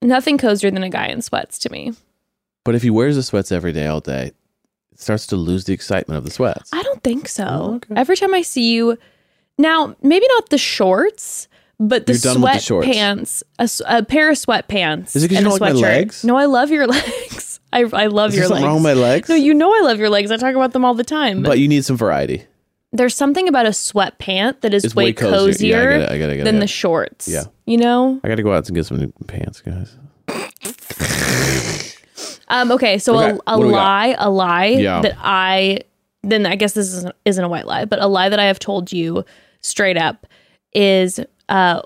nothing cozier than a guy in sweats to me. But if he wears the sweats every day, all day, it starts to lose the excitement of the sweats. I don't think so. Oh, okay. Every time I see you, now maybe not the shorts, but the You're done with the shorts. sweatpants, a, s- a pair of sweatpants. Is it 'cause you and a don't like my sweatshirt. legs? No, I love your <laughs> legs. I I love Is your something legs. wrong with my legs? No, you know I love your legs. I talk about them all the time. but you need some variety. there's something about a sweatpant that is It's way, way cozier. cozier, Yeah, I get it, I get it, I get it, than yeah. the shorts. Yeah. You know? I got to go out and get some new pants, guys. Um, okay, so Okay, a, a what do we got? lie, a lie Yeah. that I then I guess this isn't, isn't a white lie, but a lie that I have told you straight up is uh,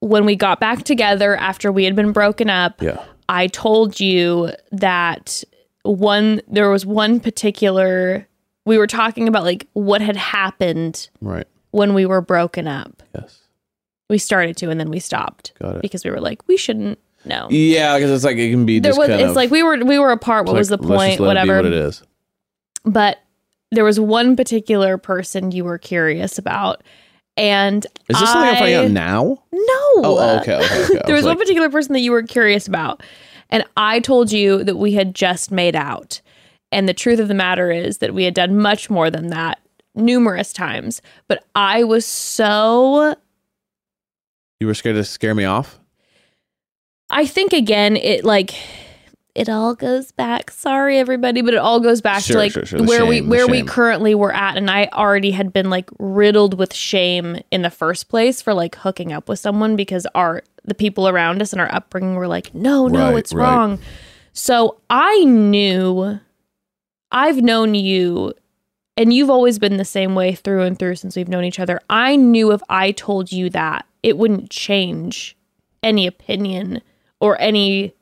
when we got back together after we had been broken up. Yeah. I told you that one there was one particular we were talking about like what had happened Right. when we were broken up. Yes. We started to and then we stopped Got it. because we were like we shouldn't know. Yeah, because it's like it can be There was it's like we were we were apart. What like, was the point? let it Whatever. what it is. but there was one particular person you were curious about and Is this something I'm finding I- out now? no oh, oh, okay, okay, okay. I <laughs> there was like, one particular person that you were curious about and i told you that we had just made out and the truth of the matter is that we had done much more than that numerous times but i was so you were scared to scare me off. I think again, it like it all goes back. Sorry, everybody, but it all goes back Sure, to like sure, sure. Where we shame, the where we currently were at, and I already had been like riddled with shame in the first place for like hooking up with someone because our the people around us and our upbringing were like, no, no, Right, it's right. wrong. So I knew, I've known you. And you've always been the same way through and through since we've known each other. I knew if I told you that, it wouldn't change any opinion or any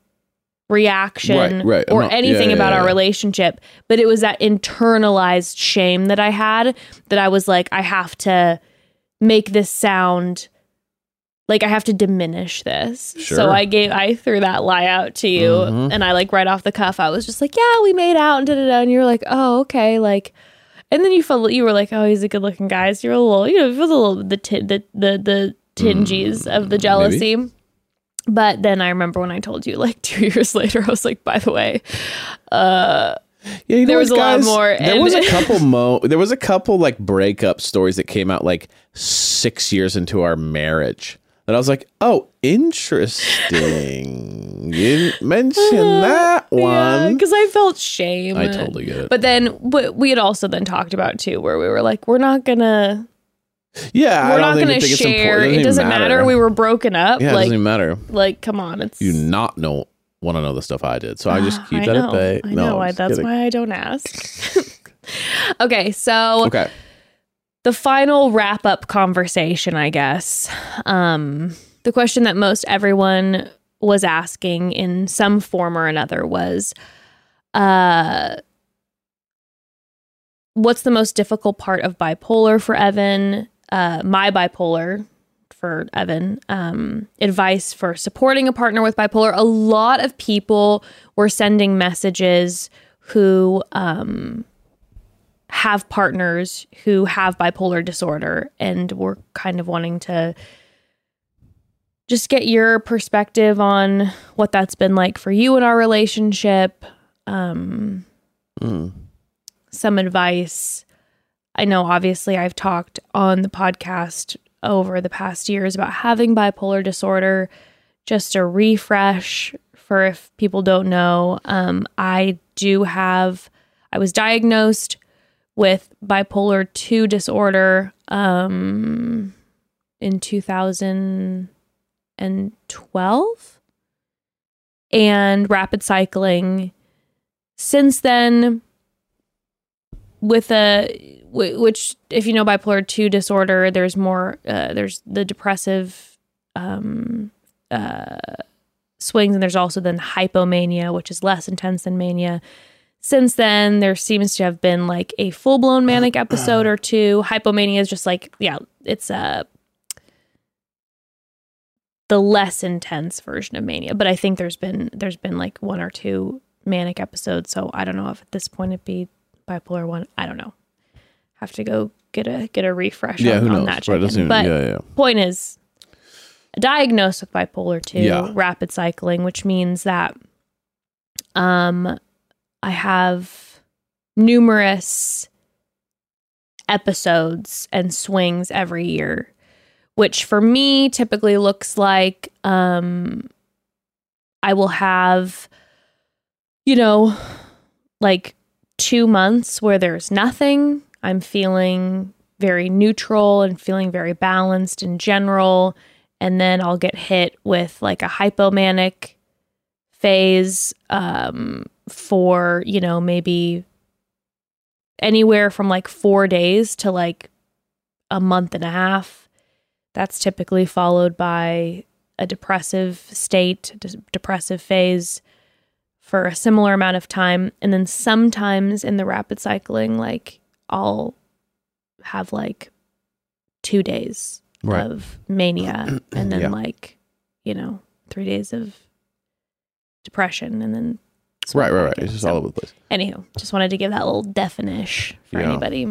reaction Right, right. Or not- anything yeah, about yeah, our relationship but it was that internalized shame that i had that i was like i have to make this sound like i have to diminish this Sure. so i gave i threw that lie out to you Mhm. and i like right off the cuff i was just like yeah we made out and da da da and you were like oh okay like and then you felt you were like oh he's a good looking guy so you're a little you know it was a little the ti- the the the tinges of the jealousy but then I remember when I told you, like <laughs> two years later, I was like, by the way, uh, Yeah, you know There was what, a lot more, There was a <laughs> couple mo. There was a couple like breakup stories that came out like six years into our marriage. And I was like, oh, interesting. you didn't mention that one. because I felt shame. I totally get it. But then but we had also then talked about too, where we were like, we're not gonna, yeah, we're don't not think it's share. important. It doesn't matter. We were broken up. yeah, like, doesn't even matter. like, come on, it's You not know want to know the stuff I did, so I just <gasps> keep I that know, at bay. I no, know. I, that's kidding. why I don't ask. <laughs> okay, so Okay, the final wrap up conversation, I guess. Um, the question that most everyone was asking in some form or another was uh, what's the most difficult part of bipolar for Evan? Uh, my bipolar for Evan. Um, advice for supporting a partner with bipolar. A lot of people were sending messages who um, have partners who have bipolar disorder and were kind of wanting to just get your perspective on what that's been like for you in our relationship. Um, Some advice. I know, obviously, I've talked on the podcast over the past years about having bipolar disorder. Just a refresh for if people don't know, um, I do have, I was diagnosed with bipolar 2 disorder um, in 2012 and rapid cycling. Since then, with a which if you know bipolar 2 disorder there's more uh, there's the depressive um uh swings and there's also then hypomania which is less intense than mania. Since then there seems to have been like a full-blown manic <clears throat> episode or two. Hypomania is just like yeah it's uh the less intense version of mania. But i think there's been there's been like one or two manic episodes. So i don't know if at this point it'd be bipolar one. I don't know have to go get a get a refresh Yeah, on, who on knows? that Right, check-in. even- but yeah, yeah. point is diagnosed with bipolar 2 Yeah. rapid cycling which means that um i have numerous episodes and swings every year which for me typically looks like um i will have you know like 2 months where there's nothing i'm feeling very neutral and feeling very balanced in general and then I'll get hit with like a hypomanic phase um for, you know, maybe anywhere from like 4 days to like a month and a half. That's typically followed by a depressive state, de- depressive phase for a similar amount of time and then sometimes in the rapid cycling like I'll have like 2 days Right. of mania <clears throat> and then Yeah. like you know three days of depression and then Right, right, right. It's just So, all over the place. anywho just wanted to give that little definition for Yeah. anybody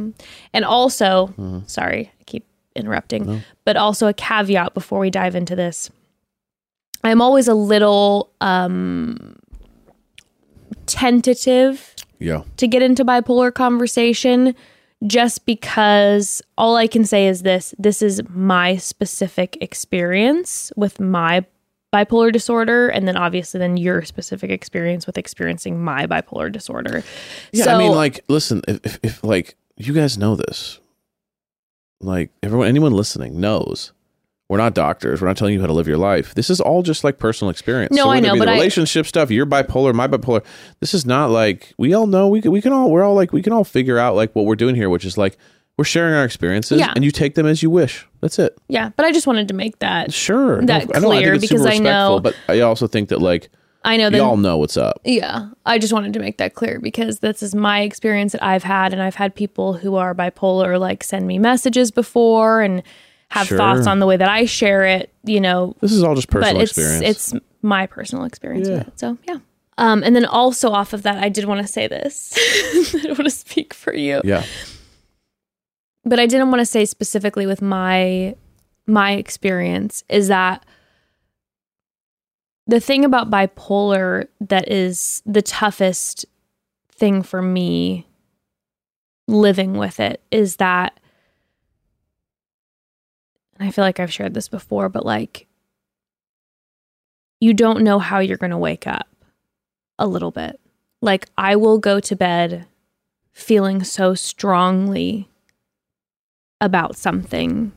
and also Mhm. sorry i keep interrupting No. but also a caveat before we dive into this i'm always a little um tentative Yeah. to get into bipolar conversation just because all I can say is this this is my specific experience with my bipolar disorder and then obviously then your specific experience with experiencing my bipolar disorder. Yeah, so, I mean, like, listen, if, if, if like you guys know this, like everyone, anyone listening knows, we're not doctors. We're not telling you how to live your life. This is all just like personal experience. No, so I know, but the I- relationship stuff. You're bipolar, my bipolar. This is not like we all know. We can, we can all we're all like we can all figure out like what we're doing here, which is like we're sharing our experiences, Yeah. and you take them as you wish. That's it. yeah, but I just wanted to make that Sure, That No, I know, I clear, super because I know- but I also think that like I know that y'all know what's up. Yeah, I just wanted to make that clear because this is my experience that I've had, and I've had people who are bipolar like send me messages before and have Sure. thoughts on the way that I share it. You know, This is all just personal but it's experience. it's my personal experience Yeah. with it. So yeah. Um, and then also off of that, I did want to say this. <laughs> I don't want to speak for you, yeah, but I didn't want to say specifically with my my experience is that the thing about bipolar that is the toughest thing for me living with it is that and I feel like I've shared this before, but like you don't know how you're going to wake up a little bit. Like I will go to bed feeling so strongly about something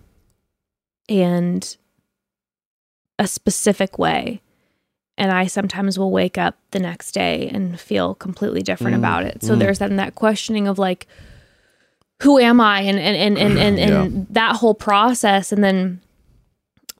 and a specific way. And I sometimes will wake up the next day and feel completely different Mm, about it. So mm. there's then that questioning of like, who am I? And and and and and, and that whole process. And then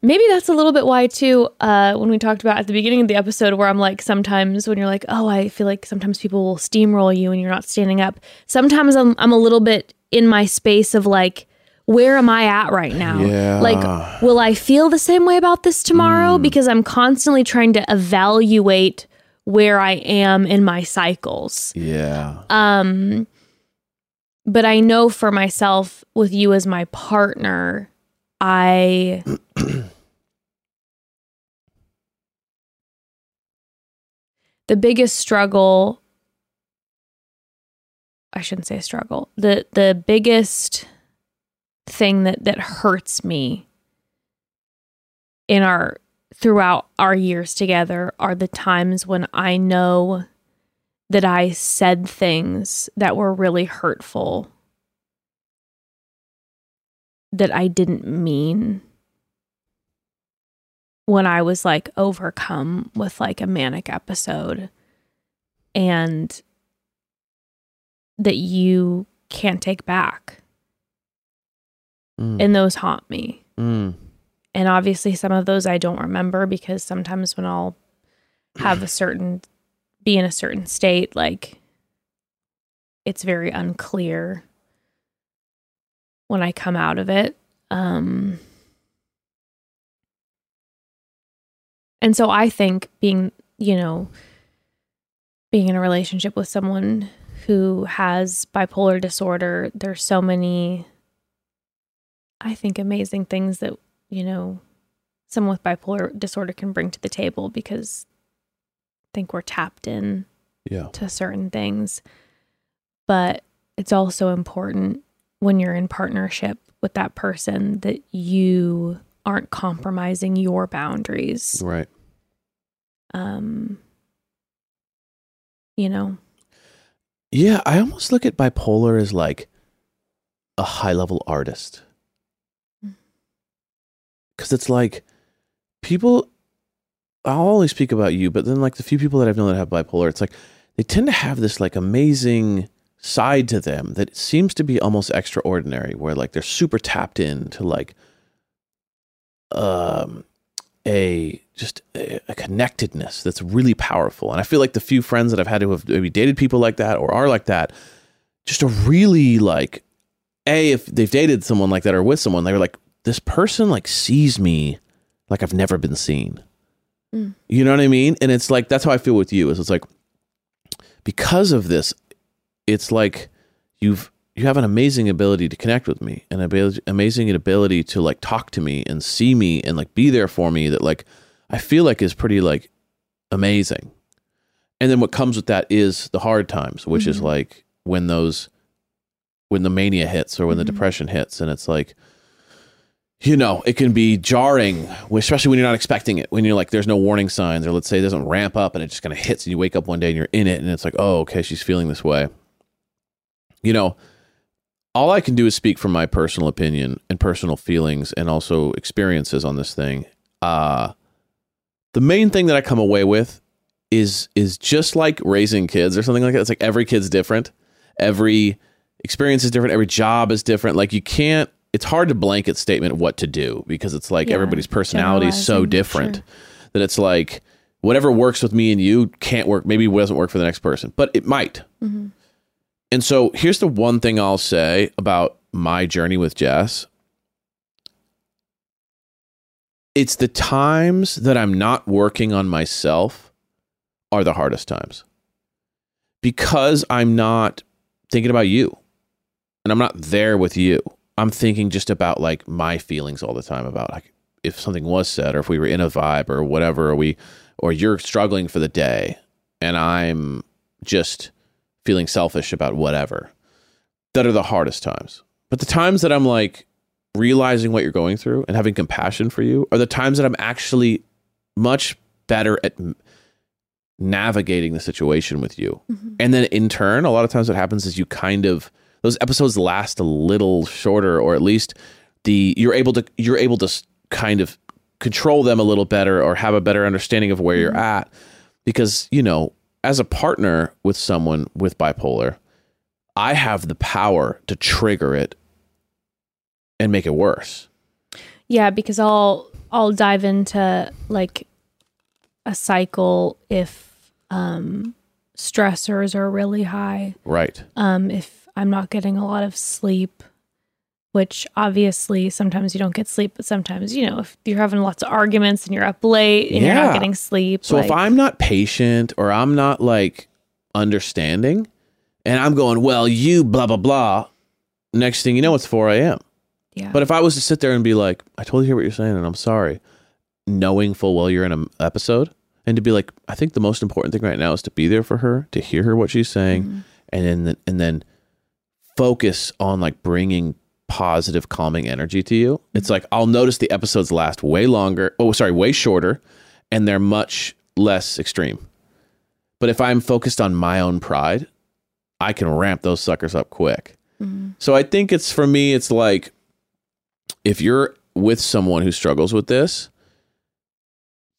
maybe that's a little bit why too, uh, when we talked about at the beginning of the episode where I'm like, sometimes when you're like, oh, I feel like sometimes people will steamroll you and you're not standing up. Sometimes I'm I'm a little bit in my space of like, where am I at right now? Yeah. Like, will I feel the same way about this tomorrow? Because I'm constantly trying to evaluate where I am in my cycles. Yeah. Um, but I know for myself, with you as my partner, I <clears throat> the biggest struggle I shouldn't say struggle. The the biggest thing that that hurts me in our throughout our years together are the times when I know that I said things that were really hurtful that I didn't mean when I was like overcome with like a manic episode and that you can't take back. Mm. And those haunt me. Mm. And obviously, some of those I don't remember because sometimes when I'll have a certain, be in a certain state, like it's very unclear when I come out of it. Um, and so I think being, you know, being in a relationship with someone who has bipolar disorder, there's so many, I think, amazing things that, you know, someone with bipolar disorder can bring to the table because think we're tapped in Yeah. to certain things. But it's also important when you're in partnership with that person that you aren't compromising your boundaries. Right. Um, you know, Yeah, I almost look at bipolar as like a high level artist. Cause it's like people I'll only speak about you, but then like the few people that I've known that have bipolar, it's like they tend to have this like amazing side to them that seems to be almost extraordinary, where like they're super tapped into like um a just a, a connectedness that's really powerful. And I feel like the few friends that I've had who have maybe dated people like that or are like that, just a really like a if they've dated someone like that or with someone, they were like, this person like sees me like I've never been seen. Mm. You know what I mean? And it's like that's how I feel with you. Is it's like because of this, it's like you've you have an amazing ability to connect with me, an abil- amazing ability to like talk to me and see me and like be there for me. That like I feel like is pretty like amazing. And then what comes with that is the hard times, which is Mhm. like when those when the mania hits or when the Mhm. depression hits, and it's like you know, it can be jarring, especially when you're not expecting it. When you're like, there's no warning signs, or let's say it doesn't ramp up and it just kind of hits, and you wake up one day and you're in it, and it's like, oh, okay, she's feeling this way. You know, all I can do is speak from my personal opinion and personal feelings and also experiences on this thing. Uh, the main thing that I come away with is is just like raising kids or something like that. It's like every kid's different, every experience is different, every job is different. Like you can't. It's hard to blanket statement what to do because it's like Yeah, everybody's personality is so different sure. that it's like whatever works with me and you can't work. Maybe it doesn't work for the next person, but it might. Mhm. And so here's the one thing I'll say about my journey with Jess. It's the times that I'm not working on myself are the hardest times. Because I'm not thinking about you and I'm not there with you. I'm thinking just about like my feelings all the time about like if something was said or if we were in a vibe or whatever or we or you're struggling for the day and I'm just feeling selfish about whatever that are the hardest times. But the times that I'm like realizing what you're going through and having compassion for you are the times that I'm actually much better at navigating the situation with you. Mhm. And then in turn, a lot of times what happens is you kind of those episodes last a little shorter or at least the you're able to you're able to kind of control them a little better or have a better understanding of where you're at. Because you know as a partner with someone with bipolar i have the power to trigger it and make it worse. Yeah, because I'll I'll dive into like a cycle if um stressors are really high. right. Um if I'm not getting a lot of sleep, which obviously sometimes you don't get sleep, but sometimes, you know, if you're having lots of arguments and you're up late and you're Yeah. not getting sleep. So if I'm not patient or I'm not like understanding and I'm going, well, you blah, blah, blah, next thing you know, it's 4 a.m. yeah. But if I was to sit there and be like, I totally hear what you're saying and I'm sorry, knowing full well you're in an episode and to be like, I think the most important thing right now is to be there for her, to hear her what she's saying, Mm-hmm. and then and then focus on like bringing positive calming energy to you. It's like I'll notice the episodes last way longer. Oh, sorry, way shorter and they're much less extreme. But if I'm focused on my own pride, I can ramp those suckers up quick. So I think it's for me, it's like if you're with someone who struggles with this,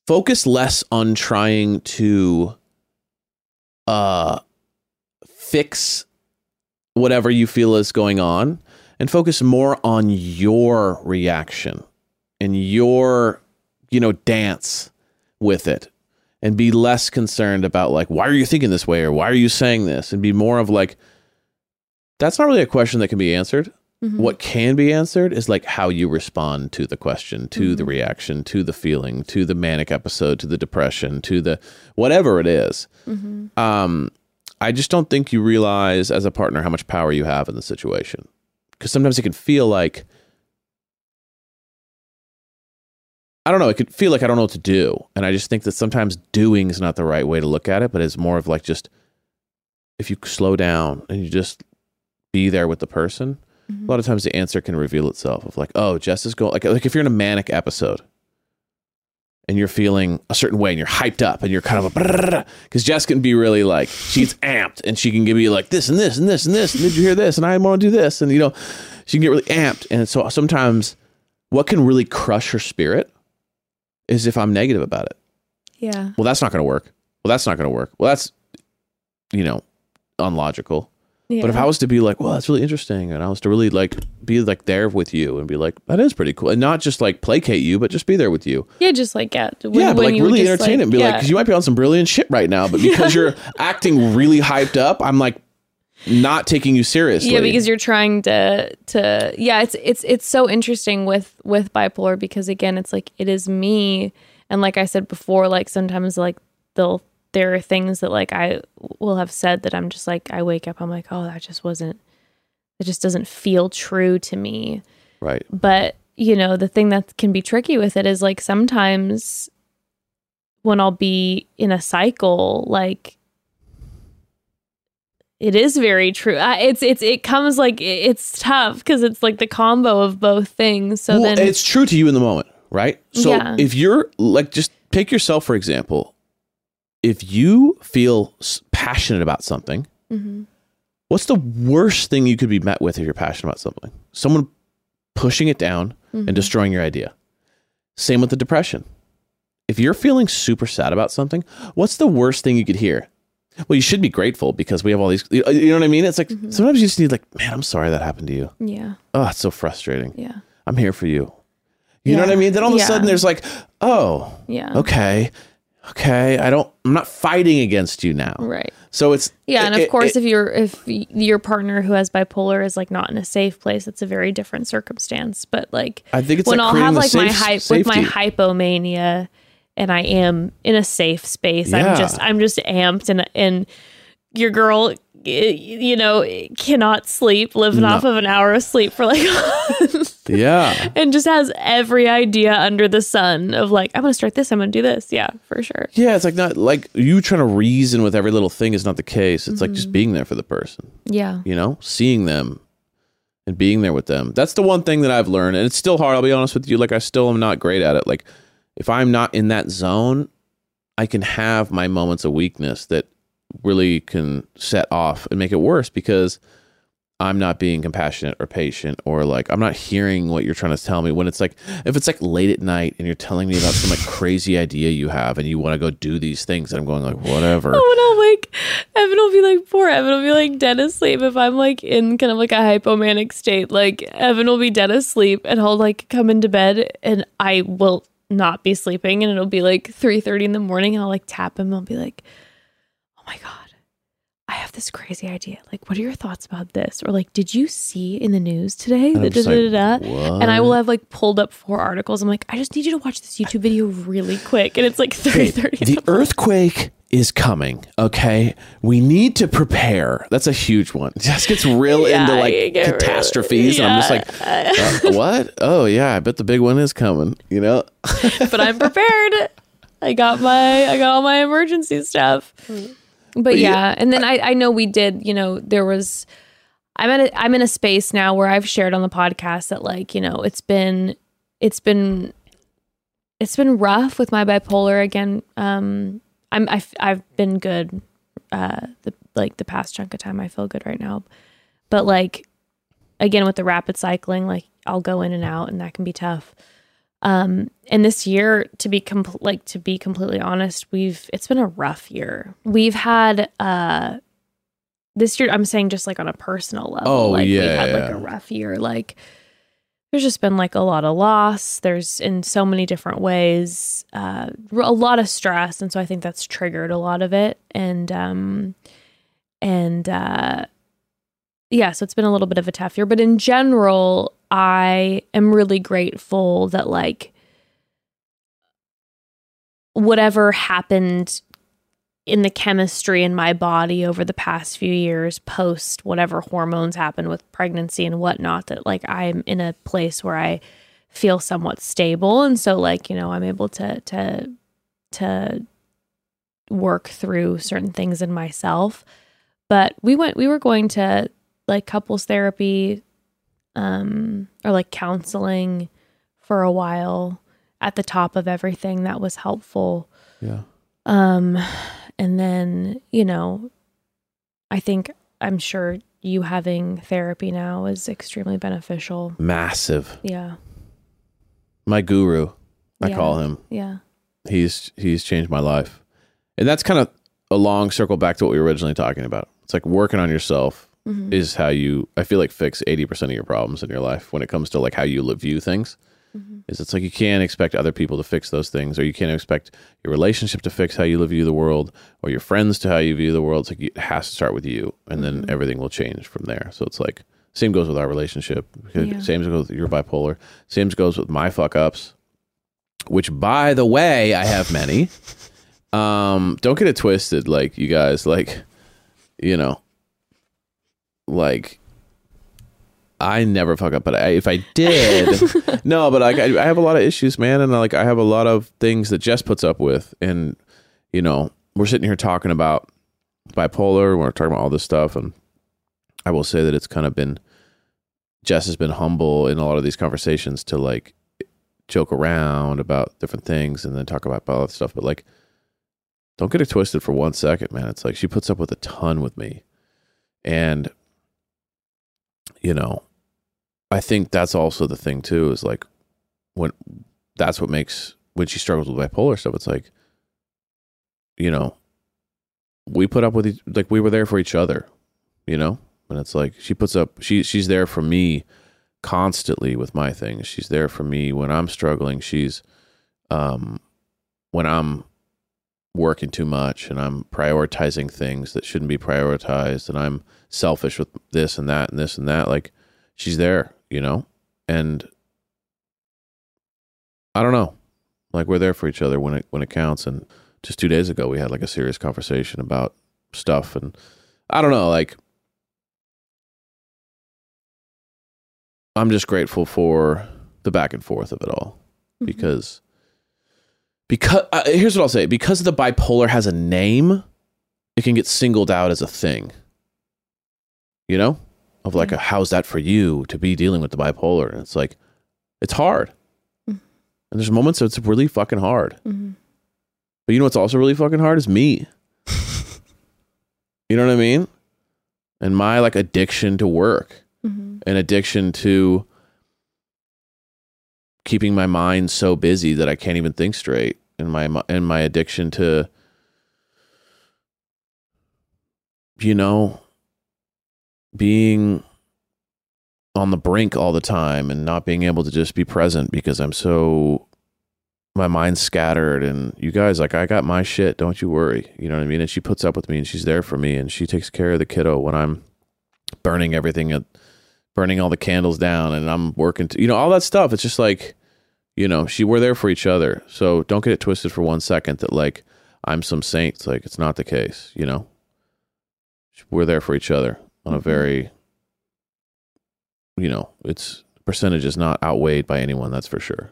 focus less on trying to uh fix whatever you feel is going on and focus more on your reaction and your you know dance with it and be less concerned about like why are you thinking this way or why are you saying this and be more of like that's not really a question that can be answered. Mm-hmm. What can be answered is like how you respond to the question to the mm-hmm. reaction to the feeling to the manic episode to the depression to the whatever it is. Mm-hmm. um i just don't think you realize as a partner how much power you have in the situation because sometimes it can feel like I don't know. It could feel like I don't know what to do. And I just think that sometimes doing is not the right way to look at it, but it's more of like just if you slow down and you just be there with the person, a mm-hmm. lot of times the answer can reveal itself of like, oh, Jess is going like like if you're in a manic episode and you're feeling a certain way and you're hyped up and you're kind of a because Jess can be really like she's amped and she can give you like this and this and this and this and did you hear this and I want to do this and you know she can get really amped and so sometimes what can really crush her spirit is if I'm negative about it. yeah. Well, that's not going to work. Well, that's not going to work. Well, that's you know unlogical. Yeah. But if I was to be like, well, that's really interesting, and I was to really like be like there with you and be like, that is pretty cool, and not just like placate you, but just be there with you. yeah, just like yeah, when, yeah, but like really entertain it and be like, because you might be on some brilliant shit right now, but because you're <laughs> acting really hyped up, I'm like not taking you seriously. Yeah, because you're trying to to yeah, it's it's it's so interesting with with bipolar because again, it's like it is me and like I said before, like sometimes like they'll there are things that like I will have said that I'm just like I wake up I'm like, "Oh, that just wasn't it just doesn't feel true to me." right. But, you know, the thing that can be tricky with it is like sometimes when I'll be in a cycle, like it is very true. I, it's it's it comes like it's tough because it's like the combo of both things. So well, then it's true to you in the moment, right? So Yeah. if you're like, just take yourself for example. If you feel passionate about something, Mhm. what's the worst thing you could be met with if you're passionate about something? Someone pushing it down Mm-hmm. and destroying your idea. Same with the depression. If you're feeling super sad about something, what's the worst thing you could hear? Well, you should be grateful because we have all these. You know what I mean? It's like Mm-hmm. sometimes you just need like, man, I'm sorry that happened to you. yeah, Oh, it's so frustrating. yeah, I'm here for you. You know what I mean? Then all of a Yeah. sudden there's like, oh, yeah, okay, okay. I don't. I'm not fighting against you now. right. So it's Yeah, and it- of course, it- if you're if your partner who has bipolar is like not in a safe place, it's a very different circumstance. But like, I think it's when like I'll have like my hype with my hypomania, and I am in a safe space. Yeah. I'm just I'm just amped, and and your girl, you know, cannot sleep, living off of an hour of sleep for like. <laughs> yeah. <laughs> And just has every idea under the sun of like, I'm gonna start this, I'm gonna do this. Yeah, for sure. Yeah, it's like not like you trying to reason with every little thing is not the case. It's like Mm-hmm. just being there for the person, Yeah. you know, seeing them and being there with them. That's the one thing that I've learned. And it's still hard, I'll be honest with you. Like I still am not great at it. Like if I'm not in that zone, I can have my moments of weakness that really can set off and make it worse because I'm not being compassionate or patient or like I'm not hearing what you're trying to tell me when it's like if it's like late at night and you're telling me about some like <laughs> crazy idea you have and you want to go do these things and I'm going like whatever. Oh, and I'll like, Evan will be like, poor Evan will be like dead asleep if I'm like in kind of like a hypomanic state. Like, Evan will be dead asleep and he'll like come into bed and I will not be sleeping and it'll be like 3 30 in the morning and I'll like tap him and I'll be like, oh my God, I have have this crazy idea. Like, what are your thoughts about this? Or like, did you see in the news today? I'm da- da- like, da- da?" what? And I will have like pulled up four articles. I'm like, I just need you to watch this YouTube video really quick. And it's like 30, 30. the earthquake is coming. Okay, we need to prepare. That's a huge one. <laughs> Just gets real Yeah, into like get really- catastrophes, and I'm just like, uh, <laughs> what? Oh yeah, I bet the big one is coming. You know, but I'm prepared. <laughs> I got my I got all my emergency stuff. But yeah, yeah, and then I I know we did, you know, there was I'm at a, I'm in a space now where I've shared on the podcast that like, you know, it's been it's been it's been rough with my bipolar again. Um I'm I've I've been good uh the like the past chunk of time I feel good right now. But like again with the rapid cycling, like I'll go in and out and that can be tough. Um, and this year, to be com- like to be completely honest, we've it's been a rough year. We've had uh, this year. I'm saying just like on a personal level, Oh, like we've yeah, like a rough year. Like there's just been like a lot of loss. There's in so many different ways, uh, a lot of stress, and so I think that's triggered a lot of it. And um, and uh, yeah, so it's been a little bit of a tough year, but in general, I am really grateful that like whatever happened in the chemistry in my body over the past few years post whatever hormones happened with pregnancy and whatnot that like i'm in a place where i feel somewhat stable. And so like you know i'm able to to to work through certain things in myself. But we went we were going to like couples therapy um or like counseling for a while at the top of everything that was helpful yeah. um and then you know i think i'm sure you having therapy now is extremely beneficial Massive. yeah My guru, I Yeah. call him. yeah He's he's changed my life, and that's kind of a long circle back to what we were originally talking about. It's like working on yourself Mhm. is how you I feel like fix 80% of your problems in your life when it comes to like how you live, view things. Mhm. Is it's like you can't expect other people to fix those things or you can't expect your relationship to fix how you live, view the world or your friends to how you view the world. It's like it has to start with you and then Mhm. everything will change from there. So it's like same goes with our relationship. Yeah. Same goes with your bipolar. Same goes with my fuck ups, which by the way, I have many. <laughs> um, don't get it twisted, like you guys, like, you know, like I never fuck up, but I, if I did, <laughs> no, but like I, I have a lot of issues, man, and like I have a lot of things that Jess puts up with, and you know, we're sitting here talking about bipolar, we're talking about all this stuff, and I will say that it's kind of been Jess has been humble in a lot of these conversations to like joke around about different things and then talk about all that stuff, but like don't get it twisted for one second, man. It's like she puts up with a ton with me. And you know, I think that's also the thing too, is like when that's what makes when she struggles with bipolar stuff, it's like, you know, we put up with each, like we were there for each other, you know? And it's like she puts up she she's there for me constantly with my things. She's there for me when I'm struggling. She's um when I'm working too much and I'm prioritizing things that shouldn't be prioritized and I'm selfish with this and that and this and that like she's there, you know? And I don't know. Like we're there for each other when it when it counts and just 2 days ago we had like a serious conversation about stuff and I don't know, like I'm just grateful for the back and forth of it all Mm-hmm. because because uh, here's what I'll say because the bipolar has a name it can get singled out as a thing you know of like Yeah. a how's that for you to be dealing with the bipolar and it's like it's hard Mhm. and there's moments that it's really fucking hard Mhm. but you know what's also really fucking hard is me <laughs> you know what I mean and my like addiction to work Mhm. an addiction to keeping my mind so busy that I can't even think straight and my and my addiction to you know being on the brink all the time and not being able to just be present because I'm so my mind's scattered and you guys like I got my shit, don't you worry. You know what I mean? And she puts up with me and she's there for me and she takes care of the kiddo when I'm burning everything at burning all the candles down and I'm working to, you know, all that stuff. It's just like, you know, she we're there for each other. So don't get it twisted for one second that like I'm some saint. It's like it's not the case, you know. We're there for each other on a very you know, it's percentage is not outweighed by anyone, that's for sure.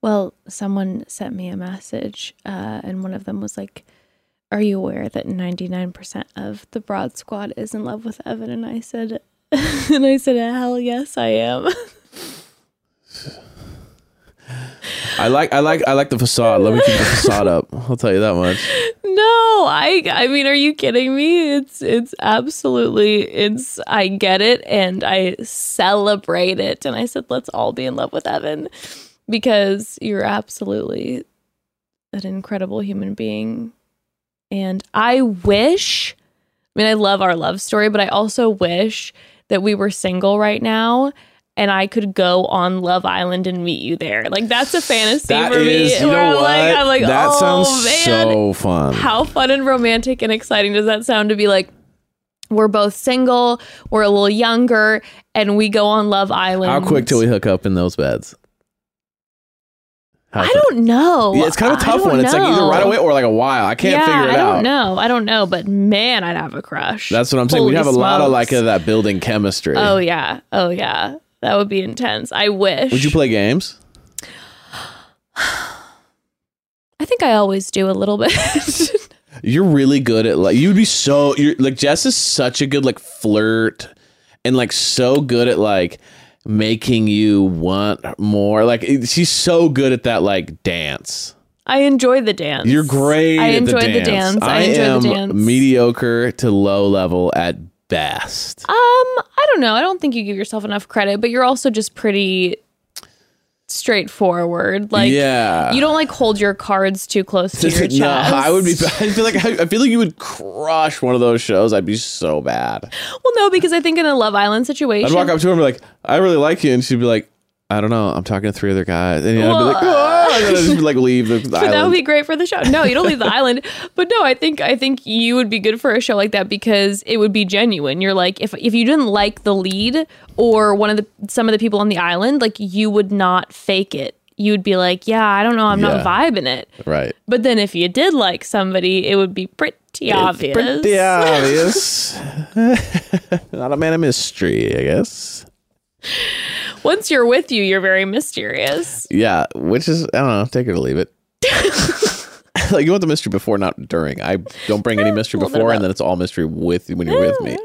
Well, someone sent me a message, uh, and one of them was like, "Are you aware that ninety nine percent of the Broad Squad is in love with Evan?" And I said, <laughs> "And I said, hell yes, I am." I like I like I like the facade. Let me keep the facade up. I'll tell you that much. no, I I mean, are you kidding me? It's it's absolutely it's I get it and I celebrate it. And I said, let's all be in love with Evan because you're absolutely an incredible human being. And I wish, I mean, I love our love story, but I also wish that we were single right now and I could go on Love Island and meet you there. Like that's a fantasy That for is, me. you know I'm what? like, I'm like, that oh sounds man, so fun. how fun and romantic and exciting does that sound to be like? We're both single, we're a little younger, and we go on Love Island. How quick till we hook up in those beds? I don't know. Yeah, it's kind of a tough one. It's like either right away or like a while. I can't yeah, figure it out. I don't know. I don't know, but man, I'd have a crush. That's what I'm saying. we Holy have a lot of like of that building chemistry. Oh yeah. Oh yeah. That would be intense. I wish. Would you play games? <sighs> I think I always do a little bit. <laughs> You're really good at like you'd be so you're like Jess is such a good like flirt and like so good at like making you want more. Like she's so good at that like dance. I enjoy the dance. You're great. I at enjoyed the the dance. dance. I I am the dance. mediocre to low level at best. Um, I don't know. I don't think you give yourself enough credit, but you're also just pretty straightforward. Like, yeah, you don't like hold your cards too close to <laughs> your chest. no, I would be. I feel like I, I feel like you would crush one of those shows. I'd be so bad. Well, no, because I think in a Love Island situation, I'd walk up to her and be like, "I really like you," and she'd be like, "I don't know. I'm talking to three other guys," and I'd be like, "Oh," and I'd just like, leave the <laughs> but that would be great for the show. No, you don't leave the <laughs> island. But no, I think I think you would be good for a show like that because it would be genuine. You're like if if you didn't like the lead or one of the some of the people on the island, like you would not fake it. You would be like, yeah, I don't know, I'm Yeah. not vibing it. right. But then if you did like somebody, it would be pretty obvious. Pretty obvious. <laughs> Not a man of mystery, I guess. Once you're with you, you're very mysterious. Yeah, which is I don't know. Take it or leave it. <laughs> like you want the mystery before, not during. I don't bring any mystery before, and then it's all mystery with you when you're with me.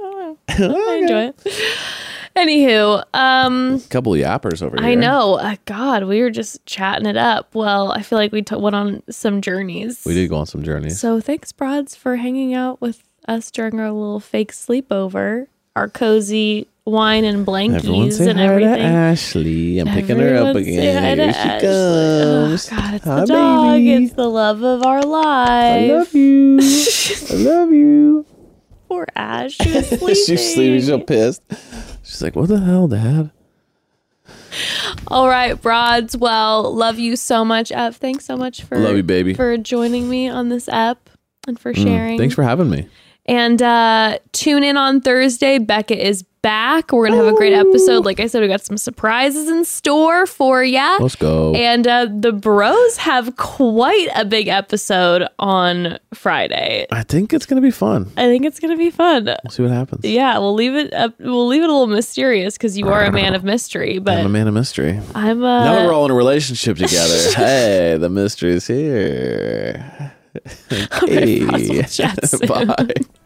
<laughs> I enjoy it. Anywho, um, Couple of yappers over here. I know. Uh, God, we were just chatting it up. Well, I feel like we t- went on some journeys. We did go on some journeys. So thanks, Broads, for hanging out with us during our little fake sleepover, our cozy wine and Everyone say and hi to everything. Ashley. I'm picking her up Everyone again. to Here she Ashley. Oh, comes. God, it's Hi, the dog. baby. It's the love of our lives. I love you. <laughs> I love you. Poor Ash. <laughs> She was sleeping. She's sleeping. She's so pissed. She's like, "What the hell, Dad?" All right, Broads. Well, love you so much, Ev. Thanks so much for Love you, baby. for joining me on this app and for Mm, sharing. Thanks for having me. And uh, tune in on Thursday. Bekah is back. We're gonna have a great episode. Like I said, we got some surprises in store for ya. Let's go. And uh, the Bros have quite a big episode on Friday. I think it's gonna be fun. I think it's gonna be fun. We'll see what happens. Yeah, we'll leave it. Up, we'll leave it a little mysterious because you are a man of mystery. But I'm a man of mystery. I'm uh, now that we're all in a relationship together, <laughs> hey, the mystery's here. <laughs> Hey. <laughs> Bye. <laughs>